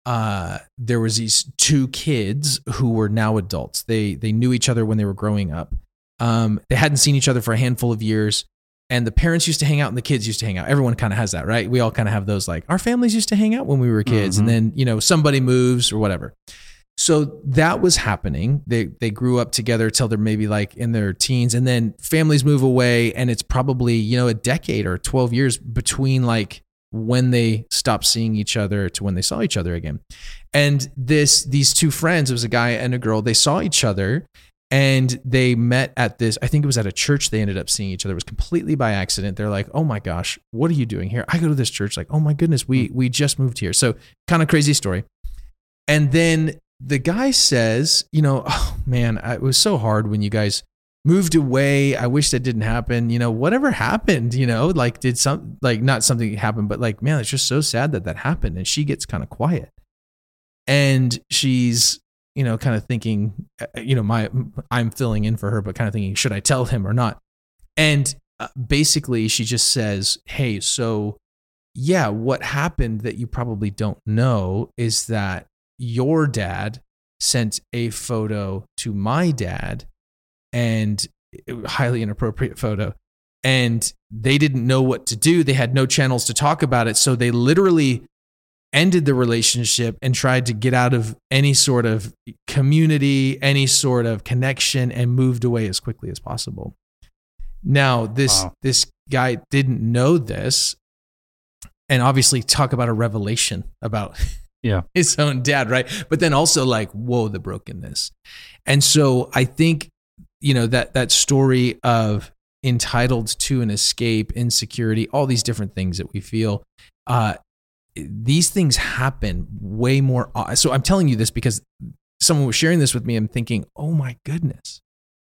Speaker 1: uh, there was these two kids who were now adults. They they knew each other when they were growing up. Um, they hadn't seen each other for a handful of years. And the parents used to hang out and the kids used to hang out. Everyone kind of has that right? We all kind of have those like our families used to hang out when we were kids. And
Speaker 2: Mhm.
Speaker 1: then you know somebody moves or whatever. So that was happening. They they grew up together till they're maybe like in their teens. And then families move away and it's probably you know a decade or 12 years between like when they stopped seeing each other to when they saw each other again. And this these two friends, it was a guy and a girl, they saw each other and they met at this I think it was at a church they ended up seeing each other. It was completely by accident. They're like, "Oh my gosh, what are you doing here?" I go to this church like, "Oh my goodness, we hmm. we just moved here." So, kind of crazy story. And then the guy says, you know, oh man, it was so hard when you guys moved away. I wish that didn't happen. You know, whatever happened, you know, like did some, like not something happen, but like, man, it's just so sad that that happened. And she gets kind of quiet. And she's, you know, kind of thinking, uh, you know, my, I'm filling in for her, but kind of thinking, should I tell him or not? And uh, basically, she just says, hey, so yeah, what happened that you probably don't know is that your dad sent a photo to my dad and it was a highly inappropriate photo. And they didn't know what to do. They had no channels to talk about it. So they literally ended the relationship and tried to get out of any sort of community any sort of connection and moved away as quickly as possible. Now this
Speaker 2: Wow.
Speaker 1: this guy didn't know this and obviously talk about a revelation about <laughs>
Speaker 2: Yeah.
Speaker 1: his own dad right? But then also like whoa the brokenness. And so i think you know that that story of entitled to an escape insecurity all these different things that we feel uh these things happen way more so i'm telling you this because someone was sharing this with me i'm thinking oh my goodness.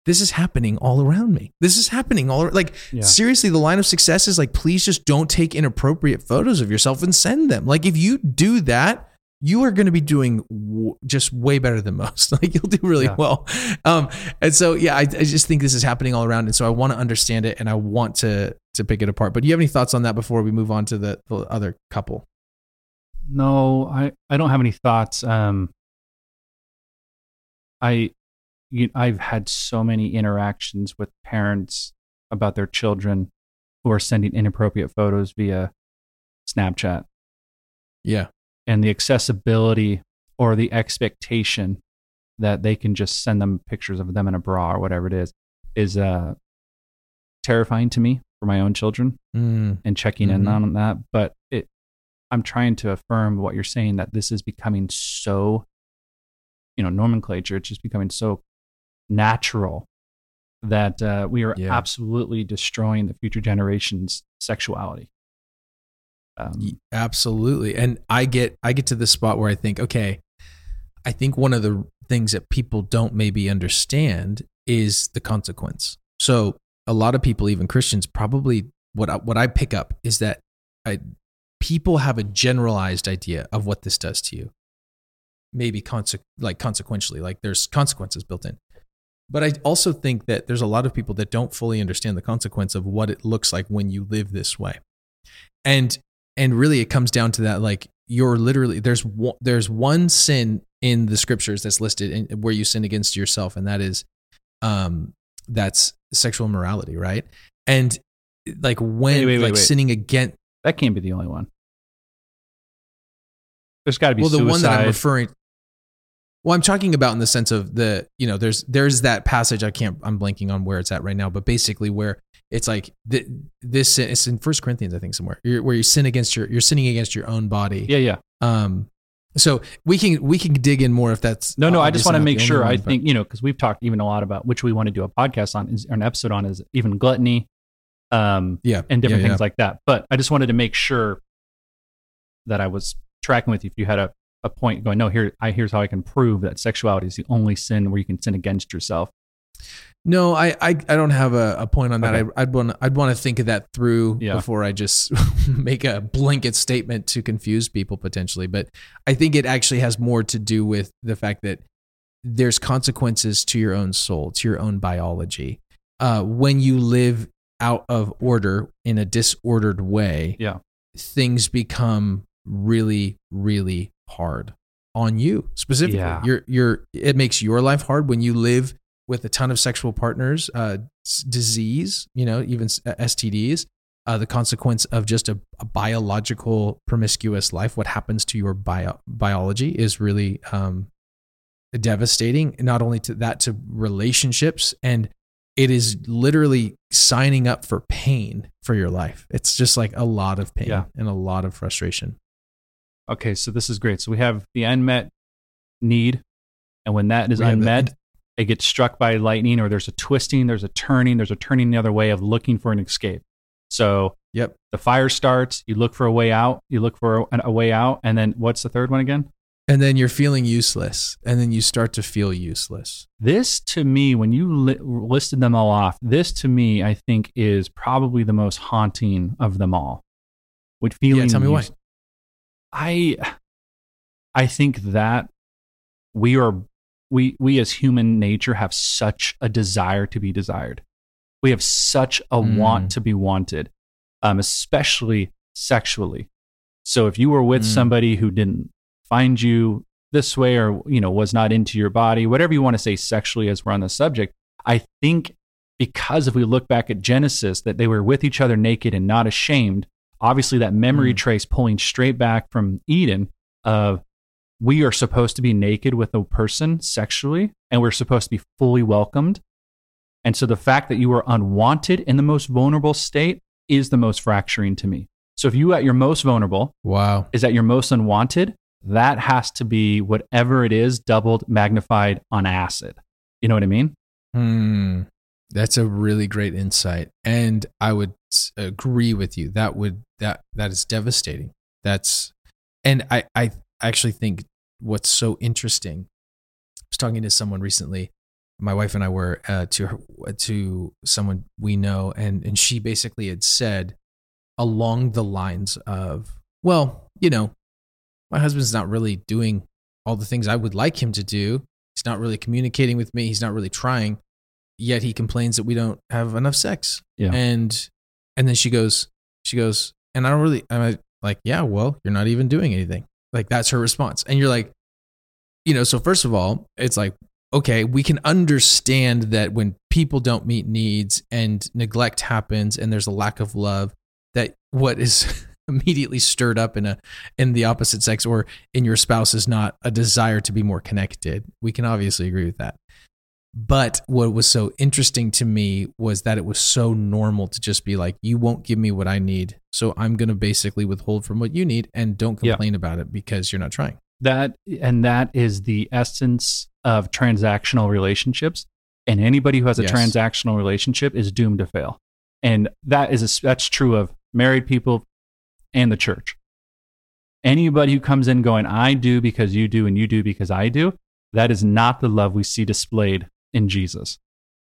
Speaker 1: This is happening all around me. This is happening all like
Speaker 2: Yeah.
Speaker 1: seriously the line of success is like please just don't take inappropriate photos of yourself and send them. Like if you do that you are going to be doing w- just way better than most. <laughs> Like you'll do really
Speaker 2: Yeah.
Speaker 1: well. Um and so yeah I, I just think this is happening all around and so i want to understand it and i want to to pick it apart. But do you have any thoughts on that before we move on to the, the other couple?
Speaker 2: No, I, I don't have any thoughts. Um, I, you, I've had so many interactions with parents about their children who are sending inappropriate photos via Snapchat,
Speaker 1: yeah
Speaker 2: and the accessibility or the expectation that they can just send them pictures of them in a bra or whatever it is is uh, terrifying to me for my own children
Speaker 1: Mm,
Speaker 2: and checking in
Speaker 1: Mhm.
Speaker 2: on that. But it, I'm trying to affirm what you're saying that this is becoming so, you know, nomenclature. It's just becoming so natural that uh, we are
Speaker 1: Yeah.
Speaker 2: absolutely destroying the future generations' sexuality. Um,
Speaker 1: Absolutely. And I get I get to the spot where I think, okay, I think one of the things that people don't maybe understand is the consequence. So a lot of people, even Christians, probably what I, what I pick up is that I, people have a generalized idea of what this does to you. Maybe conse- like consequentially, like there's consequences built in. But I also think that there's a lot of people that don't fully understand the consequence of what it looks like when you live this way. And and really it comes down to that like you're literally there's one, there's one sin in the scriptures that's listed in, where you sin against yourself and that is um that's sexual immorality, right? And like when
Speaker 2: Wait, wait, wait,
Speaker 1: like
Speaker 2: wait.
Speaker 1: sinning against
Speaker 2: that can't be the only one. There's got to be
Speaker 1: well the
Speaker 2: suicide.
Speaker 1: one that I'm referring well, I'm talking about in the sense of the, you know, there's there's that passage I can't I'm blanking on where it's at right now, but basically where it's like th- this it's in First Corinthians I think somewhere you're, where you sin against your you're sinning against your own body.
Speaker 2: yeah, yeah.
Speaker 1: Um, so we can we can dig in more if that's
Speaker 2: No, no. I just want to make sure. I think you know because we've talked even a lot about which we want to do a podcast on, is, or an episode on, is even gluttony, um,
Speaker 1: yeah,
Speaker 2: and different
Speaker 1: yeah,
Speaker 2: things like that. But I just wanted to make sure that I was tracking with you. If you had a, a point going, no, here, I here's how I can prove that sexuality is the only sin where you can sin against yourself.
Speaker 1: No, I, I, I don't have a, a point on that.
Speaker 2: Okay.
Speaker 1: I, I'd want I'd want to think of that through
Speaker 2: Yeah.
Speaker 1: before I just <laughs> make a blanket statement to confuse people potentially. But I think it actually has more to do with the fact that there's consequences to your own soul, to your own biology. Uh, when you live out of order in a disordered way,
Speaker 2: Yeah.
Speaker 1: things become really, really hard on you specifically.
Speaker 2: Yeah.
Speaker 1: You're, you're, it makes your life hard when you live with a ton of sexual partners, uh, s- disease, you know, even s- uh, STDs, uh, the consequence of just a, a biological promiscuous life, what happens to your bio- biology is really um, devastating. Not only to that, to relationships, and it is literally signing up for pain for your life. It's just like a lot of pain
Speaker 2: Yeah.
Speaker 1: and a lot of frustration.
Speaker 2: Okay, so this is great. So we have the unmet need, and when that is
Speaker 1: We
Speaker 2: unmet, it gets struck by lightning, or there's a twisting, there's a turning, there's a turning the other way of looking for an escape. So
Speaker 1: Yep.
Speaker 2: the fire starts, you look for a way out, you look for a, a way out, and then what's the third one again?
Speaker 1: And then you're feeling useless, and then you start to feel useless.
Speaker 2: This to me, when you li- listed them all off, this to me, I think, is probably the most haunting of them all. With feeling, yeah,
Speaker 1: tell me why.
Speaker 2: I, I think that we are we we as human nature have such a desire to be desired. We have such a
Speaker 1: Mm.
Speaker 2: want to be wanted, um, especially sexually. So if you were with
Speaker 1: Mm.
Speaker 2: somebody who didn't find you this way or you know was not into your body whatever you want to say sexually as we're on the subject i think because if we look back at genesis that they were with each other naked and not ashamed obviously that memory
Speaker 1: Mm.
Speaker 2: trace pulling straight back from eden of we are supposed to be naked with a person sexually and we're supposed to be fully welcomed and so the fact that you were unwanted in the most vulnerable state is the most fracturing to me so if you at your most vulnerable
Speaker 1: Wow.
Speaker 2: is at your most unwanted, that has to be whatever it is doubled, magnified on acid. You know what I mean?
Speaker 1: Hmm. That's a really great insight, and I would agree with you. That would that that is devastating. That's, and I I actually think what's so interesting. I was talking to someone recently. My wife and I were uh, to her, to someone we know, and and she basically had said along the lines of, well, you know, my husband's not really doing all the things I would like him to do. He's not really communicating with me. He's not really trying. Yet he complains that we don't have enough sex.
Speaker 2: Yeah.
Speaker 1: And and then she goes, she goes, and I don't really. I'm like, yeah, well, you're not even doing anything. Like that's her response. And you're like, you know, so first of all, it's like, okay, we can understand that when people don't meet needs and neglect happens and there's a lack of love, that what is <laughs> immediately stirred up in a in the opposite sex or in your spouse is not a desire to be more connected. We can obviously agree with that. But what was so interesting to me was that it was so normal to just be like, you won't give me what I need. So I'm going to basically withhold from what you need and don't
Speaker 2: Yeah.
Speaker 1: complain about it because you're not trying.
Speaker 2: That and that is the essence of transactional relationships. And anybody who has a
Speaker 1: Yes.
Speaker 2: transactional relationship is doomed to fail. And that is a, that's true of married people, and the church. Anybody who comes in going, I do because you do and you do because I do, that is not the love we see displayed in Jesus.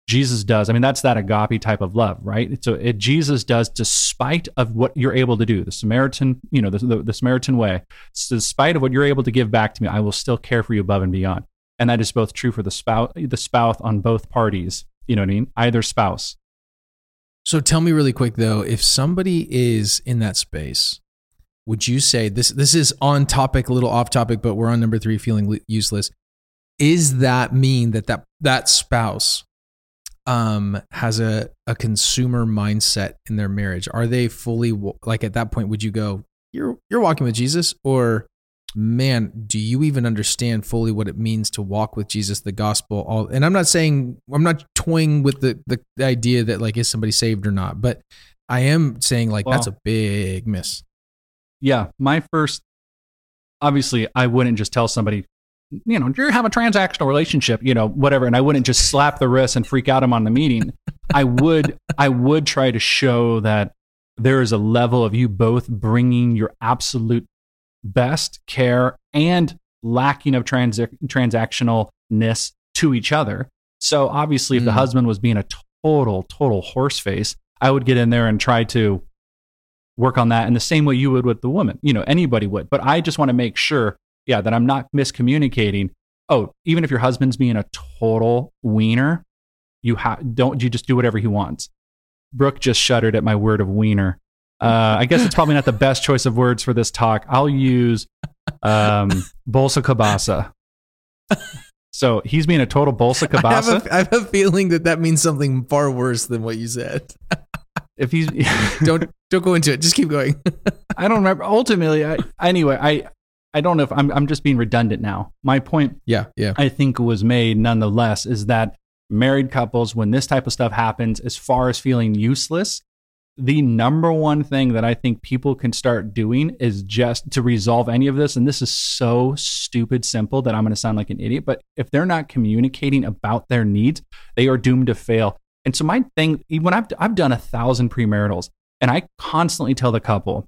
Speaker 2: Jesus does. I mean, that's that agape type of love, right? So it, Jesus does despite of what you're able to do. The Samaritan, you know, the, the, the Samaritan way, despite of what you're able to give back to me, I will still care for you above and beyond. And that is both true for the spouse, the spouse on both parties. You know what I mean? Either spouse.
Speaker 1: So tell me really quick though, if somebody is in that space, would you say this? This is on topic, a little off topic, but we're on number three, feeling useless. Is that mean that that that spouse um, has a, a consumer mindset in their marriage? Are they fully like at that point? Would you go, you're you're walking with Jesus, or man, do you even understand fully what it means to walk with Jesus, the gospel? All and I'm not saying I'm not toying with the the, the idea that like is somebody saved or not, but I am saying like well, that's a big miss.
Speaker 2: Yeah, my first obviously I wouldn't just tell somebody you know, you have a transactional relationship, you know, whatever. And I wouldn't just slap the wrist and freak out him on the meeting. I would, <laughs> I would try to show that there is a level of you both bringing your absolute best care and lacking of trans- transactionalness to each other. So obviously, if mm. the husband was being a total, total horse face, I would get in there and try to work on that in the same way you would with the woman. You know, anybody would. But I just want to make sure yeah, that I'm not miscommunicating. Oh, even if your husband's being a total wiener, you ha- don't you just do whatever he wants. Brook just shuddered at my word of wiener. Uh, <laughs> I guess it's probably not the best choice of words for this talk. I'll use um, bolsa cabasa. So he's being a total bolsa cabasa. I
Speaker 1: have, a, I have a feeling that that means something far worse than what you said.
Speaker 2: if he's <laughs>
Speaker 1: don't don't go into it, just keep going. <laughs>
Speaker 2: I don't remember. Ultimately, I, anyway, I I don't know if I'm, I'm just being redundant now. My point,
Speaker 1: yeah, yeah,
Speaker 2: I think was made nonetheless is that married couples, when this type of stuff happens, as far as feeling useless, the number one thing that I think people can start doing is just to resolve any of this. And this is so stupid simple that I'm going to sound like an idiot. But if they're not communicating about their needs, they are doomed to fail. And so my thing, when I've I've done a thousand premaritals, and I constantly tell the couple,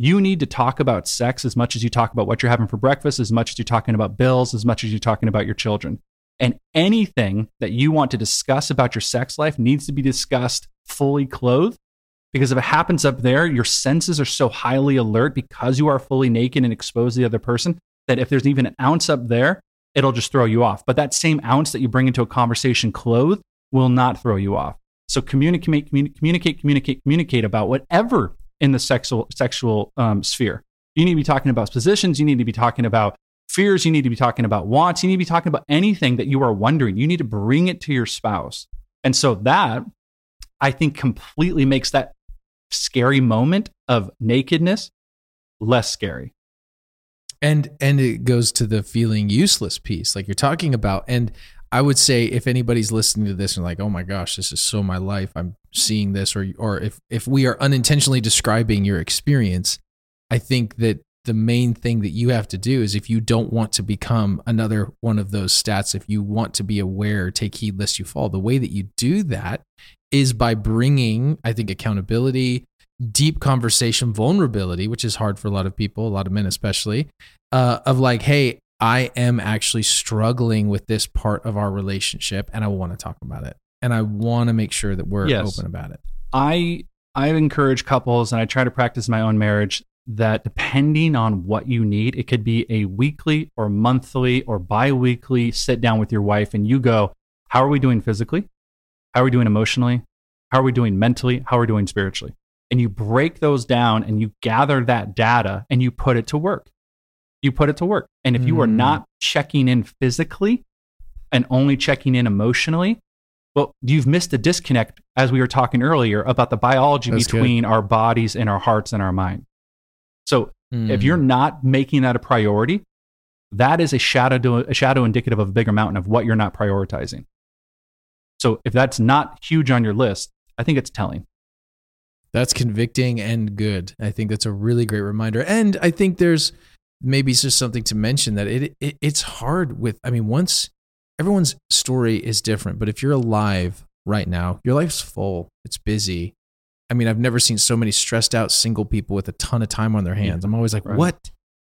Speaker 2: you need to talk about sex as much as you talk about what you're having for breakfast, as much as you're talking about bills, as much as you're talking about your children. And anything that you want to discuss about your sex life needs to be discussed fully clothed. Because if it happens up there, your senses are so highly alert because you are fully naked and exposed to the other person that if there's even an ounce up there, it'll just throw you off. But that same ounce that you bring into a conversation clothed will not throw you off. So communicate, communicate, communicate, communicate about whatever in the sexual sexual um, sphere. You need to be talking about positions. You need to be talking about fears. You need to be talking about wants. You need to be talking about anything that you are wondering. You need to bring it to your spouse. And so that I think completely makes that scary moment of nakedness less scary.
Speaker 1: And and it goes to the feeling useless piece like you're talking about and I would say if anybody's listening to this and like, oh my gosh, this is so my life. I'm seeing this, or or if if we are unintentionally describing your experience, I think that the main thing that you have to do is if you don't want to become another one of those stats, if you want to be aware, take heed lest you fall. The way that you do that is by bringing, I think, accountability, deep conversation, vulnerability, which is hard for a lot of people, a lot of men especially, uh, of like, hey, I am actually struggling with this part of our relationship and I want to talk about it. And I want to make sure that we're yes. open about it.
Speaker 2: I I encourage couples and I try to practice my own marriage that depending on what you need, it could be a weekly or monthly or bi-weekly sit down with your wife and you go, how are we doing physically? How are we doing emotionally? How are we doing mentally? How are we doing spiritually? And you break those down and you gather that data and you put it to work you put it to work. And if mm. you are hmm. not checking in physically and only checking in emotionally, well, you've missed a disconnect, as we were talking earlier, about the biology That's between good. our bodies and our hearts and our mind. So mm. if you're hmm. not making that a priority, that is a shadow, a shadow indicative of a bigger mountain of what you're not prioritizing. So if that's not huge on your list, I think it's telling.
Speaker 1: That's convicting and good. I think that's a really great reminder. And I think there's maybe it's just something to mention that it, it it's hard with i mean once everyone's story is different but if you're alive right now your life's full it's busy I mean, I've never seen so many stressed out single people with a ton of time on their hands. I'm always like,
Speaker 2: Right.
Speaker 1: what?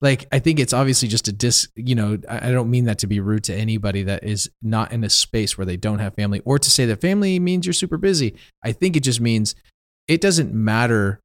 Speaker 1: Like, I think it's obviously just a dis, you know, I I don't mean that to be rude to anybody that is not in a space where they don't have family or to say that family means you're super busy. I think it just means it doesn't matter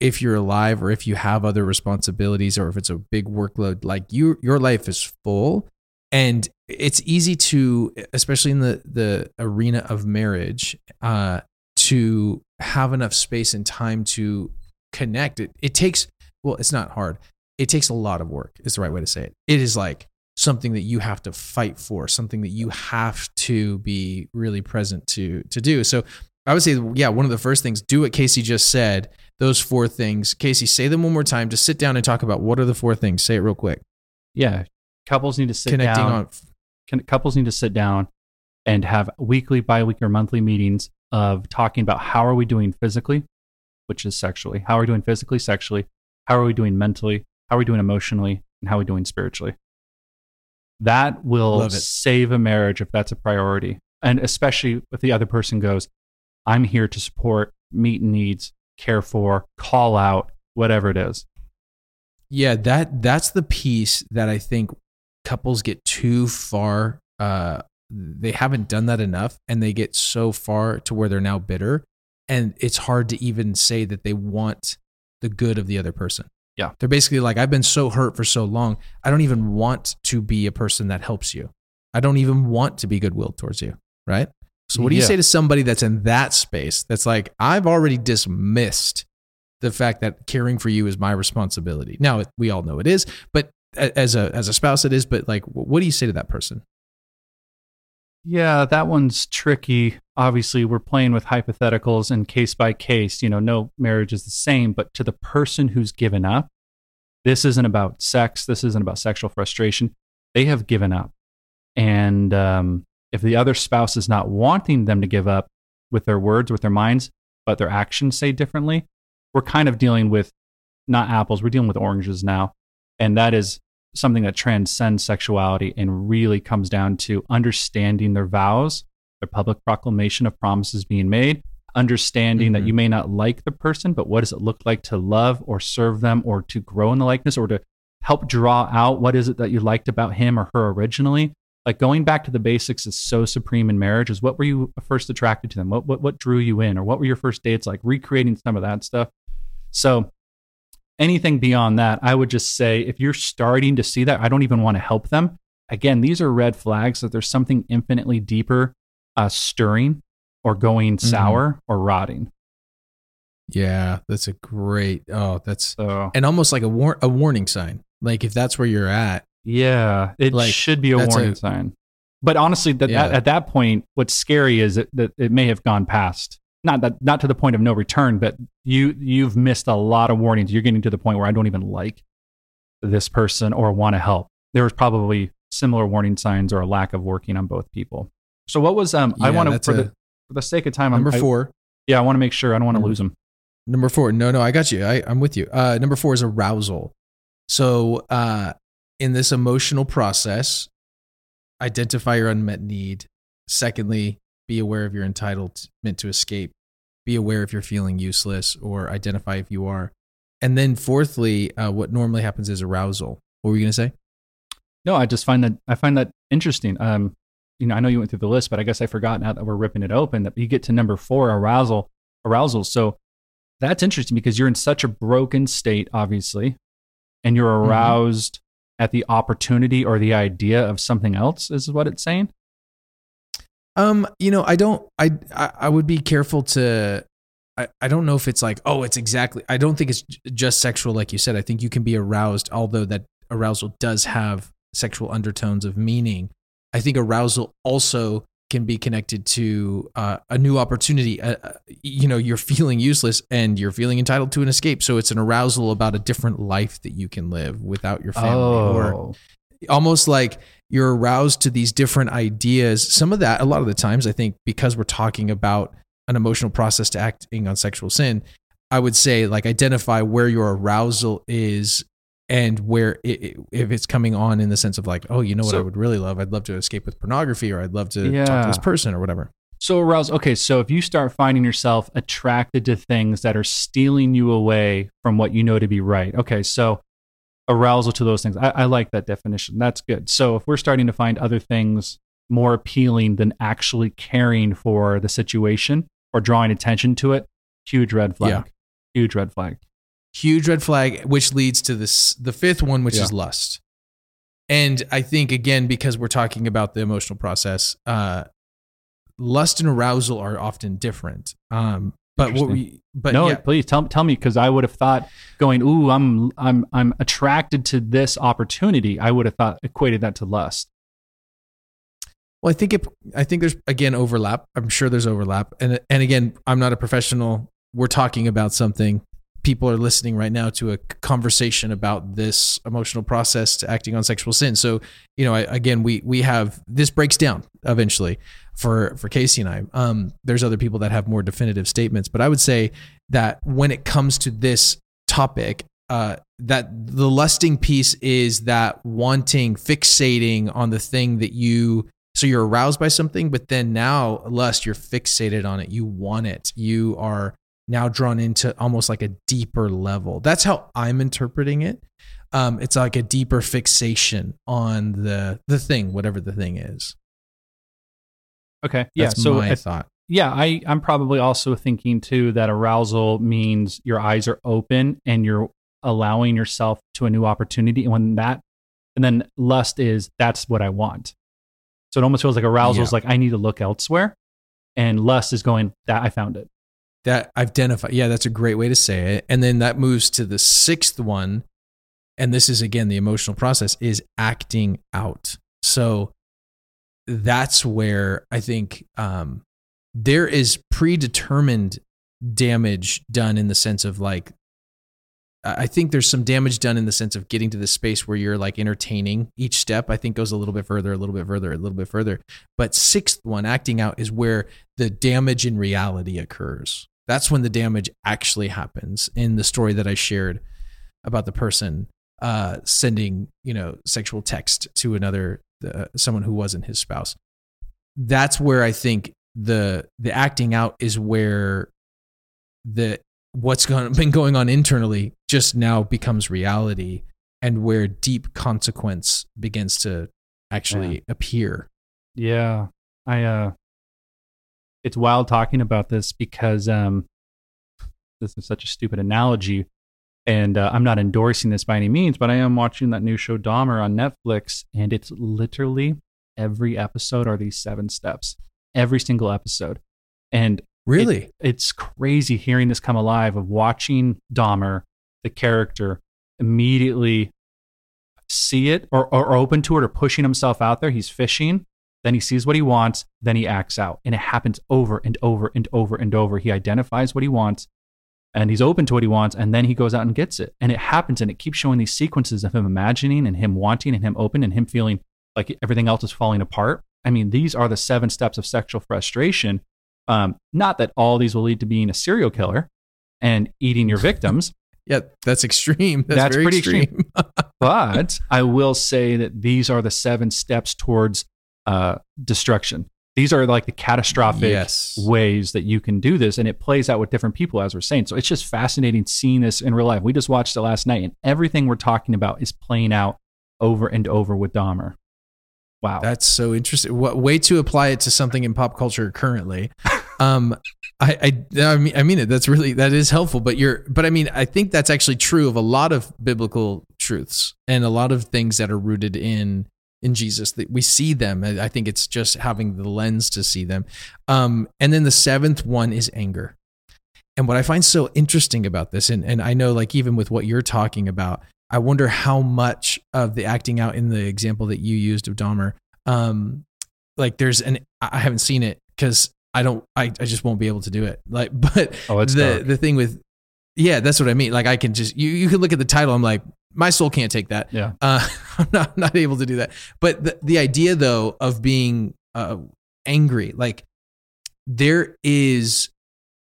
Speaker 1: if you're alive or if you have other responsibilities or if it's a big workload. Like, you, your life is full. And it's easy to especially in the the arena of marriage uh to have enough space and time to connect. It it takes well it's not hard. It takes a lot of work is the right way to say it. It is like something that you have to fight for something that you have to be really present to to do. So i would say yeah one of the first things do what casey just said those four things casey say them one more time just sit down and talk about what are the four things say it real quick
Speaker 2: Yeah. Couples need to sit
Speaker 1: connecting
Speaker 2: down.
Speaker 1: on
Speaker 2: can, couples need to sit down and have weekly, bi-weekly, or monthly meetings of talking about how are we doing physically, which is sexually. How are we doing physically, sexually? How are we doing mentally? How are we doing emotionally? And how are we doing spiritually? That will save a marriage if that's a priority. And especially if the other person goes, I'm here to support, meet needs, care for, call out, whatever it is.
Speaker 1: Yeah, that that's the piece that I think couples get too far. Uh, they haven't done that enough, and they get so far to where they're now bitter, and it's hard to even say that they want the good of the other person.
Speaker 2: Yeah.
Speaker 1: they're basically like, I've been so hurt for so long, I don't even want to be a person that helps you. I don't even want to be goodwill towards you. Right. So, what do you
Speaker 2: Yeah.
Speaker 1: say to somebody that's in that space? That's like, I've already dismissed the fact that caring for you is my responsibility. Now we all know it is, but as a as a spouse it is. But like, what do you say to that person?
Speaker 2: Yeah, that one's tricky. Obviously, we're playing with hypotheticals and case by case. You know, no marriage is the same, but to the person who's given up, this isn't about sex. This isn't about sexual frustration. They have given up. And um, if the other spouse is not wanting them to give up with their words, with their minds, but their actions say differently, we're kind of dealing with not apples, we're dealing with oranges now. And that is something that transcends sexuality and really comes down to understanding their vows, their public proclamation of promises being made, understanding that
Speaker 1: Mhm.
Speaker 2: you may not like the person, but what does it look like to love or serve them or to grow in the likeness or to help draw out what is it that you liked about him or her originally? Like going back to the basics is so supreme in marriage is what were you first attracted to them? What, what, what drew you in or what were your first dates like? Recreating some of that stuff. So anything beyond that, I would just say if you're starting to see that, I don't even want to help them. Again, these are red flags that there's something infinitely deeper uh, stirring or going sour or rotting.
Speaker 1: Yeah, that's a great. Oh, that's
Speaker 2: So,
Speaker 1: and almost like a war, a warning sign. Like if that's where you're at,
Speaker 2: yeah, it
Speaker 1: Like,
Speaker 2: should be a warning
Speaker 1: a-
Speaker 2: sign. But honestly, that,
Speaker 1: Yeah.
Speaker 2: at, at that point, what's scary is that, that it may have gone past. Not that, not to the point of no return, but you you've missed a lot of warnings. You're getting to the point where I don't even like this person or want to help. There was probably similar warning signs or a lack of working on both people. So what was um? I want to for for the sake of time. I'm-
Speaker 1: number
Speaker 2: I-
Speaker 1: four.
Speaker 2: yeah, I want to make sure I don't want to lose them.
Speaker 1: Number four. No, no, I got you. I, I'm with you. Uh, number four is arousal. So, uh, in this emotional process, identify your unmet need. Secondly, be aware of your entitlement to escape. Be aware if you're feeling useless or identify if you are. And then, fourthly, uh, what normally happens is arousal. What were you going to say?
Speaker 2: No, I just find that I find that interesting. Um, you know, I know you went through the list, but I guess I forgot now that we're ripping it open that you get to number four, arousal, arousal. So that's interesting because you're in such a broken state, obviously, and you're
Speaker 1: Mhm.
Speaker 2: aroused at the opportunity or the idea of something else. Is what it's saying.
Speaker 1: Um, you know, I don't. I I, I would be careful to. I, I don't know if it's like oh it's exactly. I don't think it's just sexual like you said. I think you can be aroused, although that arousal does have sexual undertones of meaning. I think arousal also can be connected to uh, a new opportunity. Uh, uh, you know, you're feeling useless and you're feeling entitled to an escape. So it's an arousal about a different life that you can live without your family or
Speaker 2: Oh,
Speaker 1: almost like you're aroused to these different ideas. Some of that, a lot of the times, I think, because we're talking about an emotional process to acting on sexual sin, I would say like identify where your arousal is and where it, if it's coming on in the sense of like, oh, you know what I would really love? I'd love to escape with pornography, or I'd love to talk to this person, or whatever.
Speaker 2: So arousal. Okay, so if you start finding yourself attracted to things that are stealing you away from what you know to be right, okay, so arousal to those things. I, I like that definition. That's good. So if we're starting to find other things more appealing than actually caring for the situation or drawing attention to it, huge red flag.
Speaker 1: Yeah.
Speaker 2: Huge red flag.
Speaker 1: Huge red flag which leads to this the fifth one which
Speaker 2: Yeah.
Speaker 1: is lust. And i think again because we're talking about the emotional process uh lust and arousal are often different. Um but what we but
Speaker 2: no,
Speaker 1: yeah,
Speaker 2: please tell tell me because I would have thought going, ooh, I'm I'm I'm attracted to this opportunity. I would have thought equated that to lust.
Speaker 1: well i think it i think there's again overlap. I'm sure there's overlap. And and again i'm not a professional. We're talking about something people are listening right now to a conversation about this emotional process to acting on sexual sin. So you know I, again we we have this breaks down eventually for for casey and i. Um there's other people that have more definitive statements but i would say that when it comes to this topic uh that the lusting piece is that wanting fixating on the thing that you so you're aroused by something but then now lust you're fixated on it. You want it. You are now drawn into almost like a deeper level that's how i'm interpreting it um it's like a deeper fixation on the the thing whatever the thing is
Speaker 2: Okay. Yeah.
Speaker 1: that's
Speaker 2: so
Speaker 1: my
Speaker 2: I-
Speaker 1: thought
Speaker 2: yeah, I I'm probably also thinking too that arousal means your eyes are open and you're allowing yourself to a new opportunity. And when that, and then lust is that's what I want. So it almost feels like arousal is like I need to look elsewhere, and lust is going that I found it.
Speaker 1: That identify yeah that's a great way to say it and then that moves to the sixth one and this is again the emotional process is acting out so that's where i think um, there is predetermined damage done in the sense of like I think there's some damage done in the sense of getting to the space where you're like entertaining each step. I think goes a little bit further, a little bit further, a little bit further. But sixth one, acting out, is where the damage in reality occurs. That's when the damage actually happens in the story that I shared about the person uh, sending, you know, sexual text to another, uh, someone who wasn't his spouse. That's where I think the the acting out is where the what's gone, <laughs> been going on internally just now becomes reality and where deep consequence begins to actually appear.
Speaker 2: Yeah. I uh it's wild talking about this because um this is such a stupid analogy and uh, I'm not endorsing this by any means, but I am watching that new show Dahmer on Netflix and it's literally every episode are these seven steps. Every single episode. And
Speaker 1: Really?
Speaker 2: it's crazy hearing this come alive of watching Dahmer, the character, immediately see it or, or open to it or pushing himself out there. He's fishing, then he sees what he wants, then he acts out. And it happens over and over and over and over. He identifies what he wants and he's open to what he wants, and then he goes out and gets it. And it happens and it keeps showing these sequences of him imagining and him wanting and him open and him feeling like everything else is falling apart. I mean, these are the seven steps of sexual frustration. Um, not that all these will lead to being a serial killer and eating your victims, <laughs>
Speaker 1: Yeah, that's extreme. That's,
Speaker 2: That's
Speaker 1: very
Speaker 2: pretty
Speaker 1: extreme. <laughs>
Speaker 2: but I will say that these are the seven steps towards uh, destruction. These are like the catastrophic
Speaker 1: Yes.
Speaker 2: ways that you can do this, and it plays out with different people, as we're saying. So it's just fascinating seeing this in real life. We just watched it last night, and everything we're talking about is playing out over and over with Dahmer. Wow.
Speaker 1: That's so interesting. What way to apply it to something in pop culture currently? <laughs> Um, I, I, I mean, I mean it. That's really that is helpful. But you're, but I mean, I think that's actually true of a lot of biblical truths and a lot of things that are rooted in in Jesus. That we see them. I think it's just having the lens to see them. Um, and then the seventh one is anger. And what I find so interesting about this, and, and I know like even with what you're talking about, I wonder how much of the acting out in the example that you used of Dahmer, um, like there's an I haven't seen it because I don't I, I just won't be able to do it. Like, <laughs> but
Speaker 2: Oh, it's
Speaker 1: the
Speaker 2: dark.
Speaker 1: the thing with yeah, that's what I mean. Like I can just you you can look at the title. I'm like my soul can't take that.
Speaker 2: yeah.
Speaker 1: Uh, <laughs> I'm not I'm not able to do that. But the the idea though of being uh, angry, like there is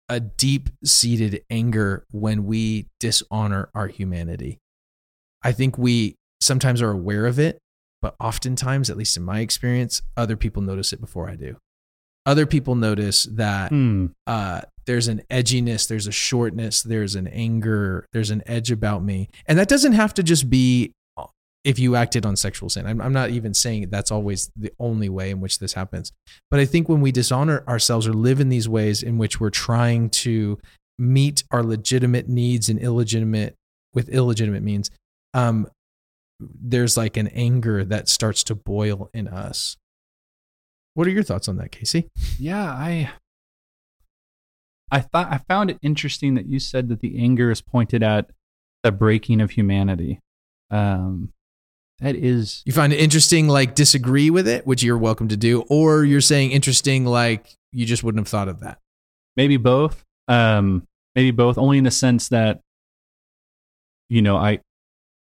Speaker 1: a deep seated anger when we dishonor our humanity. I think we sometimes are aware of it, but oftentimes, at least in my experience, other people notice it before I do. Other people notice that
Speaker 2: Hmm.
Speaker 1: uh, there's an edginess, there's a shortness, there's an anger, there's an edge about me. And that doesn't have to just be uh, if you acted on sexual sin. I'm, I'm not even saying that's always the only way in which this happens. But I think when we dishonor ourselves or live in these ways in which we're trying to meet our legitimate needs and illegitimate with illegitimate means, um, there's like an anger that starts to boil in us. What are your thoughts on that, Casey?
Speaker 2: Yeah, I I thought I found it interesting that you said that the anger is pointed at the breaking of humanity. Um that is
Speaker 1: You find it interesting, like disagree with it, which you're welcome to do, or you're saying interesting, like you just wouldn't have thought of that.
Speaker 2: maybe both. Um maybe both only in the sense that you know, I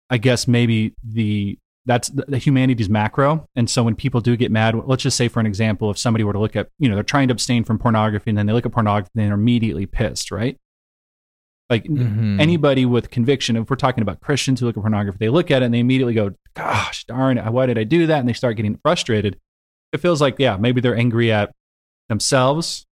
Speaker 2: I guess maybe the that's the, the humanity's macro and so when people do get mad let's just say for an example if somebody were to look at you know they're trying to abstain from pornography and then they look at pornography and they're immediately pissed right like
Speaker 1: Mhm.
Speaker 2: anybody with conviction, if we're talking about Christians who look at pornography, they look at it and they immediately go, gosh darn it, why did I do that? And they start getting frustrated. It feels like, yeah, maybe they're angry at themselves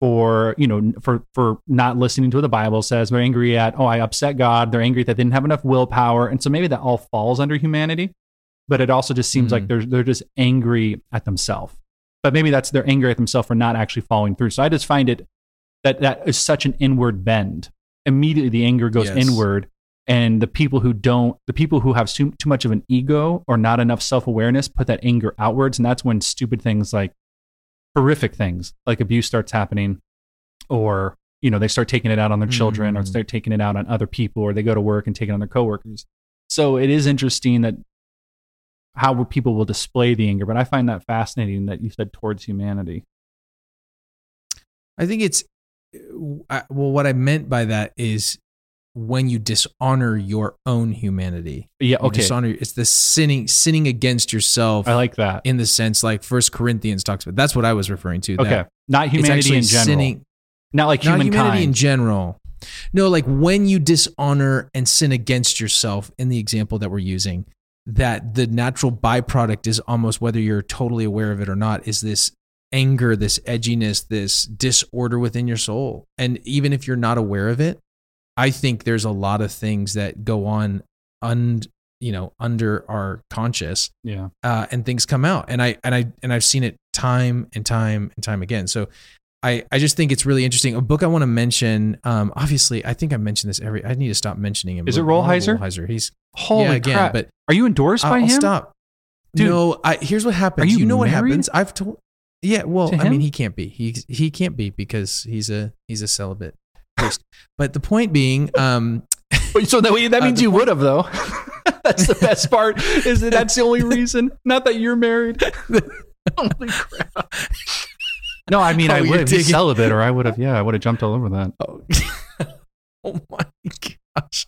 Speaker 2: for, you know, for, for not listening to what the Bible says. They're angry at, oh, I upset God. They're angry that they didn't have enough willpower. And so maybe that all falls under humanity. But it also just seems
Speaker 1: Mhm.
Speaker 2: like they're, they're just angry at themselves. But maybe that's they're angry at themselves for not actually following through. So I just find it that that is such an inward bend. Immediately the anger goes
Speaker 1: Yes.
Speaker 2: inward, and the people who don't, the people who have too, too much of an ego or not enough self awareness, put that anger outwards, and that's when stupid things like horrific things like abuse starts happening, or you know they start taking it out on their children, or
Speaker 1: Mm.
Speaker 2: start taking it out on other people, or they go to work and take it on their coworkers. So it is interesting that how people will display the anger, but I find that fascinating that you said towards humanity.
Speaker 1: I think it's well. What I meant by that is when you dishonor your own humanity.
Speaker 2: Yeah, okay,
Speaker 1: Dishonor. It's the sinning, sinning against yourself.
Speaker 2: I like that.
Speaker 1: in the sense like First Corinthians talks about. That's what I was referring to.
Speaker 2: Okay, not humanity in general,
Speaker 1: sinning-
Speaker 2: not like
Speaker 1: not
Speaker 2: humankind.
Speaker 1: humanity in general. No, like when you dishonor and sin against yourself in the example that we're using, that the natural byproduct is almost whether you're totally aware of it or not, is this anger, this edginess, this disorder within your soul. And even if you're not aware of it, I think there's a lot of things that go on un, you know, under our conscious
Speaker 2: yeah,
Speaker 1: uh, and things come out. And i and i and i've seen it time and time and time again. So i i just think it's really interesting. A book i want to mention um obviously i think i mentioned this every i need to stop mentioning him.
Speaker 2: Is it
Speaker 1: Ronald
Speaker 2: Rolheiser?
Speaker 1: Rolheiser. he's
Speaker 2: holy
Speaker 1: yeah again
Speaker 2: crap!
Speaker 1: but
Speaker 2: Are you endorsed by
Speaker 1: I'll
Speaker 2: him?
Speaker 1: stop.
Speaker 2: Dude,
Speaker 1: no i here's what happens.
Speaker 2: you
Speaker 1: you know what happens? I've told yeah well
Speaker 2: to
Speaker 1: i mean he can't be. He he can't be because he's a he's a celibate priest but the point being um <laughs>
Speaker 2: So that that
Speaker 1: Uh,
Speaker 2: means
Speaker 1: the
Speaker 2: you
Speaker 1: point-
Speaker 2: would have though. <laughs> that's the best part. Is that that's the only reason? Not that you're married. <laughs> Holy crap! No, I mean
Speaker 1: Oh,
Speaker 2: I would have
Speaker 1: digging-
Speaker 2: celibate, or I would have. Yeah, I would have jumped all over that.
Speaker 1: Oh, oh my gosh.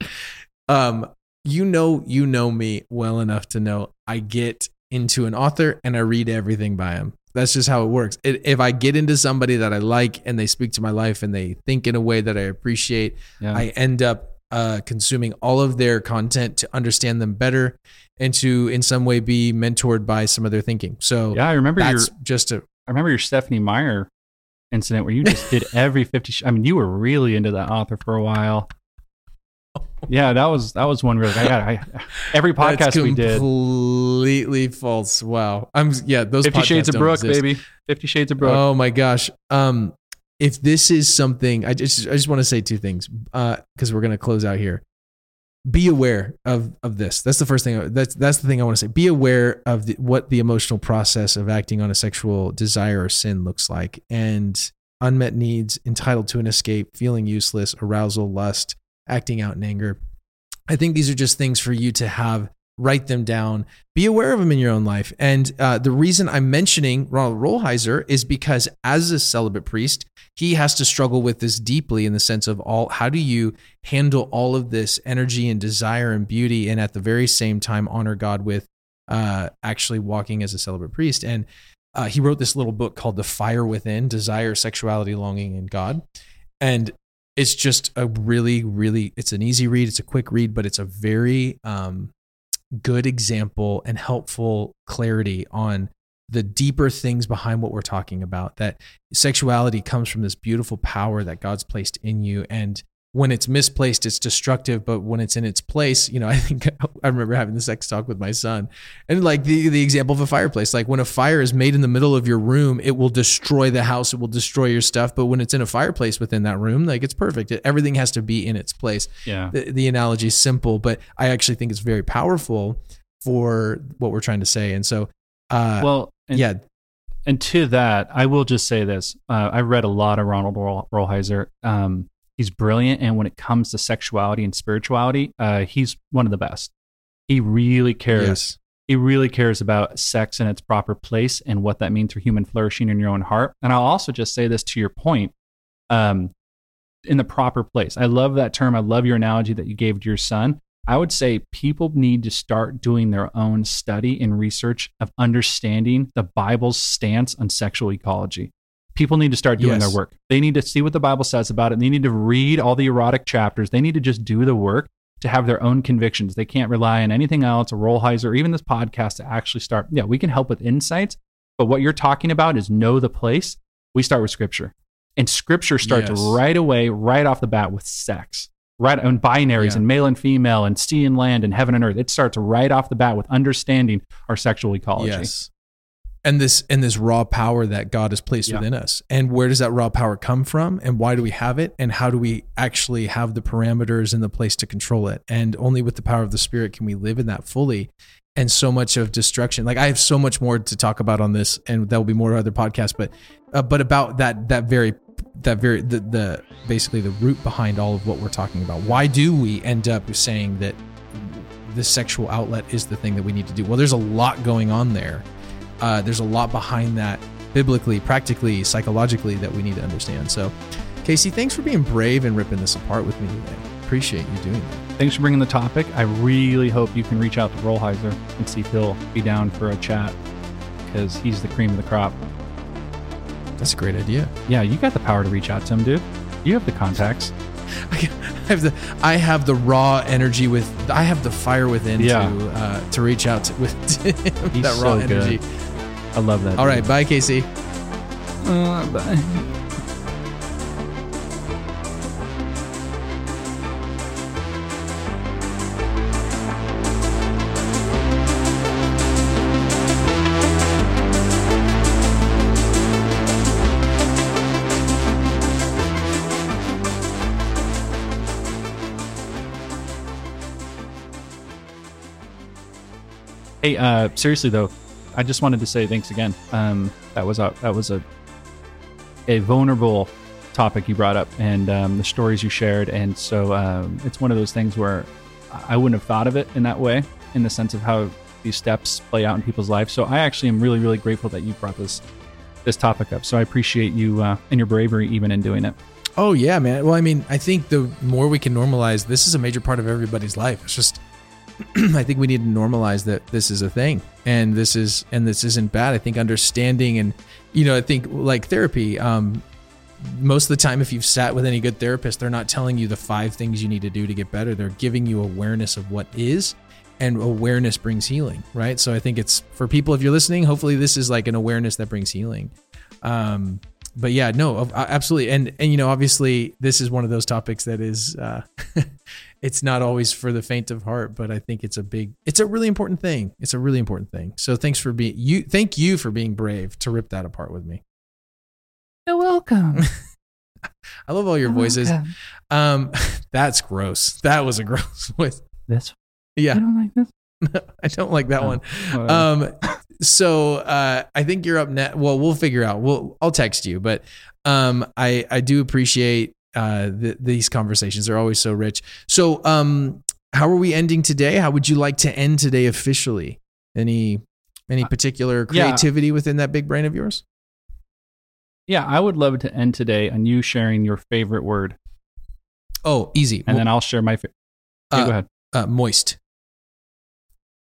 Speaker 1: Um, you know, you know me well enough to know I get into an author and I read everything by him. That's just how it works. It, if I get into somebody that I like and they speak to my life and they think in a way that I appreciate,
Speaker 2: Yeah,
Speaker 1: I end up uh, consuming all of their content to understand them better and to, in some way, be mentored by some of their thinking. So
Speaker 2: yeah. I remember your.
Speaker 1: just a
Speaker 2: I remember your Stephenie Meyer incident where you just did <laughs> every fifty. Sh- I mean, you were really into that author for a while. Yeah, that was that was one like, I got I, every <laughs> podcast we did.
Speaker 1: completely false. Wow. I'm yeah. Those
Speaker 2: Fifty Shades of
Speaker 1: exist.
Speaker 2: baby. Fifty Shades of Brook.
Speaker 1: Oh my gosh. Um, if this is something, I just I just want to say two things. Uh, because we're gonna close out here. Be aware of of this. That's the first thing. That's that's the thing I want to say. Be aware of the, what the emotional process of acting on a sexual desire or sin looks like, and unmet needs, entitled to an escape, feeling useless, arousal, lust, acting out in anger. I think these are just things for you to have write them down, be aware of them in your own life. And uh, the reason I'm mentioning Ronald Rolheiser is because as a celibate priest, he has to struggle with this deeply in the sense of all how do you handle all of this energy and desire and beauty and at the very same time honor God with uh, actually walking as a celibate priest. And uh, he wrote this little book called The Fire Within Desire, Sexuality, Longing, and God. And it's just a really, really, it's an easy read. It's a quick read, but it's a very um, good example and helpful clarity on the deeper things behind what we're talking about. That sexuality comes from this beautiful power that God's placed in you, and when it's misplaced, it's destructive. But when it's in its place, you know, <laughs> I think I remember having the sex talk with my son, and like the the example of a fireplace. Like when a fire is made in the middle of your room, it will destroy the house. It will destroy your stuff. But when it's in a fireplace within that room, like it's perfect. It, everything has to be in its place.
Speaker 2: Yeah.
Speaker 1: The, the analogy is simple, but I actually think it's very powerful for what we're trying to say. And so, uh,
Speaker 2: well, and,
Speaker 1: yeah,
Speaker 2: and to that, I will just say this: uh, I read a lot of Ronald Roll- Um, he's brilliant, and when it comes to sexuality and spirituality, uh, he's one of the best. He really cares.
Speaker 1: yes,
Speaker 2: He really cares about sex in its proper place and what that means for human flourishing in your own heart. And I'll also just say this to your point: um, in the proper place. I love that term. I love your analogy that you gave to your son. I would say people need to start doing their own study and research of understanding the Bible's stance on sexual ecology. People need to start doing
Speaker 1: Yes.
Speaker 2: their work. They need to see what the Bible says about it. They need to read all the erotic chapters. They need to just do the work to have their own convictions. They can't rely on anything else, a Rolheiser, or even this podcast to actually start. Yeah, we can help with insights, but what you're talking about is know the place. We start with Scripture, and Scripture starts
Speaker 1: Yes.
Speaker 2: right away, right off the bat, with sex right on binaries
Speaker 1: Yeah.
Speaker 2: and male and female and sea and land and heaven and earth. It starts right off the bat with understanding our sexual ecology.
Speaker 1: yes. And this and this raw power that God has placed
Speaker 2: Yeah.
Speaker 1: within us. And where does that raw power come from? And why do we have it? And how do we actually have the parameters and the place to control it? And only with the power of the Spirit can we live in that fully. And so much of destruction. Like I have so much more to talk about on this, and that will be more other podcasts. But uh, but about that that very that very the, the basically the root behind all of what we're talking about. Why do we end up saying that the sexual outlet is the thing that we need to do? Well, there's a lot going on there. Uh, there's a lot behind that, biblically, practically, psychologically, that we need to understand. So, Casey, thanks for being brave and ripping this apart with me today. Appreciate you doing that.
Speaker 2: Thanks for bringing the topic. I really hope you can reach out to Rolheiser and see if he'll be down for a chat because he's the cream of the crop.
Speaker 1: That's a great idea.
Speaker 2: Yeah, you got the power to reach out to him, dude. You have the contacts. <laughs>
Speaker 1: I have the I have the raw energy with I have the fire within
Speaker 2: Yeah.
Speaker 1: to uh, to reach out to, with <laughs> that raw
Speaker 2: so good. I love that.
Speaker 1: All right, bye, Casey.
Speaker 2: Uh, bye. Hey, uh, seriously though, I just wanted to say thanks again. Um, that was a that was a a vulnerable topic you brought up, and um, the stories you shared, and so um, it's one of those things where I wouldn't have thought of it in that way, in the sense of how these steps play out in people's lives. So I actually am really really grateful that you brought this this topic up. So I appreciate you uh, and your bravery even in doing it.
Speaker 1: Oh yeah, man. Well, I mean, I think the more we can normalize, this is a major part of everybody's life. It's just, <clears throat> I think we need to normalize that this is a thing, and this is and this isn't bad. I think understanding and, you know, I think like therapy. Um, most of the time, if you've sat with any good therapist, they're not telling you the five things you need to do to get better. They're giving you awareness of what is, and awareness brings healing, right? So I think it's for people if you're listening. Hopefully, this is like an awareness that brings healing. Um, but yeah, no, absolutely, and and you know, obviously, this is one of those topics that is, uh, <laughs> it's not always for the faint of heart, but I think it's a big, it's a really important thing. It's a really important thing. So thanks for being you. Thank you for being brave to rip that apart with me.
Speaker 2: You're welcome. <laughs>
Speaker 1: I love all your voices. Um, <laughs> that's gross. That was a gross voice.
Speaker 2: This
Speaker 1: Yeah, I
Speaker 2: don't like this. <laughs>
Speaker 1: I don't like that
Speaker 2: Oh,
Speaker 1: one.
Speaker 2: whatever.
Speaker 1: Um, so uh, I think you're up next. Well, we'll figure out. We'll I'll text you, but um, I I do appreciate uh th- these conversations. They're always so rich. So um, how are we ending today? How would you like to end today officially? Any any particular
Speaker 2: yeah.
Speaker 1: creativity within that big brain of yours?
Speaker 2: yeah, I would love to end today on you sharing your favorite word,
Speaker 1: Oh, easy.
Speaker 2: and then I'll share my. Fa- Yeah,
Speaker 1: uh,
Speaker 2: go ahead.
Speaker 1: uh, moist.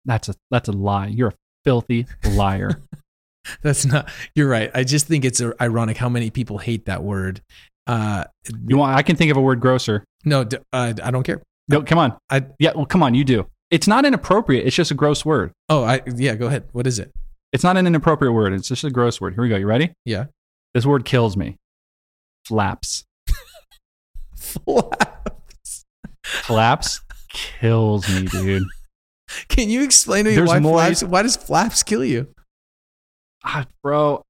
Speaker 2: That's a that's a lie. You're a filthy liar. <laughs>
Speaker 1: That's not. You're right. I just think it's ironic how many people hate that word. Uh,
Speaker 2: you want? I can think of a word grosser.
Speaker 1: no, d- uh, I don't care.
Speaker 2: No, come on.
Speaker 1: I
Speaker 2: Yeah, well, come on. You do. It's not inappropriate. It's just a gross word.
Speaker 1: oh, I yeah. Go ahead. What is it?
Speaker 2: It's not an inappropriate word. It's just a gross word. Here we go. You ready?
Speaker 1: Yeah.
Speaker 2: This word kills me. Flaps. <laughs>
Speaker 1: Flaps.
Speaker 2: Flaps kills me, dude. <laughs>
Speaker 1: Can you explain to me
Speaker 2: There's
Speaker 1: why
Speaker 2: more-
Speaker 1: flaps? Why does flaps kill you?
Speaker 2: Ah, bro.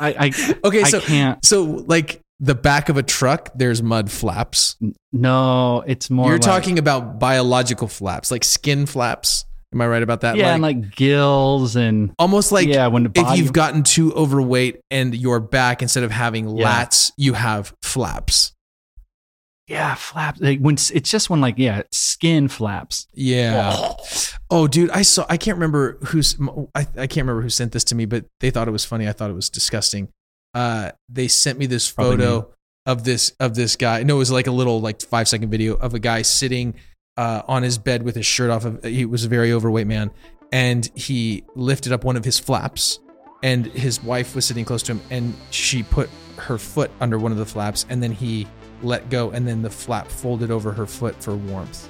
Speaker 2: I, I, <laughs>
Speaker 1: Okay,
Speaker 2: I
Speaker 1: so
Speaker 2: can't.
Speaker 1: so like the back of a truck, there's mud flaps.
Speaker 2: No, it's more.
Speaker 1: You're
Speaker 2: like-
Speaker 1: talking about biological flaps, like skin flaps. Am I right about that?
Speaker 2: yeah,
Speaker 1: like,
Speaker 2: and like gills and
Speaker 1: almost like
Speaker 2: yeah, when the
Speaker 1: if you've gotten too overweight and your back instead of having
Speaker 2: Yeah.
Speaker 1: lats, you have flaps.
Speaker 2: Yeah, flaps. Like when it's just when like yeah, skin flaps.
Speaker 1: Yeah. Oh, dude, I saw. I can't remember who's. I, I can't remember who sent this to me, but they thought it was funny. I thought it was disgusting. Uh, they sent me this photo of this of this guy. No, it was like a little like five second video of a guy sitting uh, on his bed with his shirt off. Of he was a very overweight man, and he lifted up one of his flaps, and his wife was sitting close to him, and she put her foot under one of the flaps, and then he let go, and then the flap folded over her foot for warmth.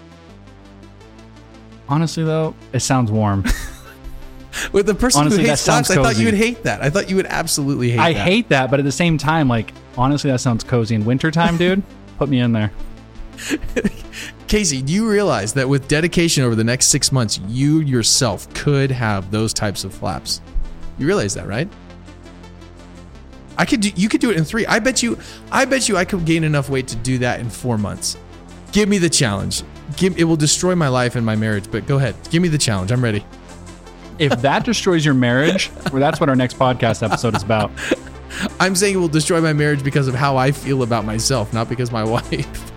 Speaker 2: Honestly, though, it sounds warm. <laughs>
Speaker 1: With the person
Speaker 2: Honestly,
Speaker 1: who hates flaps,
Speaker 2: sounds
Speaker 1: I thought you would hate that. I thought you would absolutely hate that.
Speaker 2: I
Speaker 1: that.
Speaker 2: hate that, but at the same time, like honestly, that sounds cozy in wintertime, dude. <laughs> Put me in there.
Speaker 1: Casey, do you realize that with dedication over the next six months, you yourself could have those types of flaps? You realize that, right? I could do, you could do it in three. I bet you I bet you I could gain enough weight to do that in four months. Give me the challenge. Give it will destroy my life and my marriage, but go ahead. Give me the challenge. I'm ready.
Speaker 2: If that destroys your marriage, well, that's what our next podcast episode is about. <laughs>
Speaker 1: I'm saying it will destroy my marriage because of how I feel about myself, not because my <laughs> wife.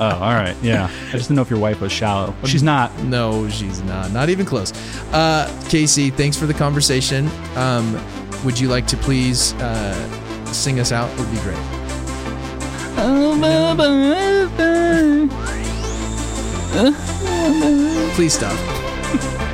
Speaker 2: Oh, all right, yeah. I just didn't know if your wife was shallow. She's not.
Speaker 1: No, she's not. Not even close. Uh, Casey, thanks for the conversation. Um, would you like to please uh, sing us out? It would be great. Please stop.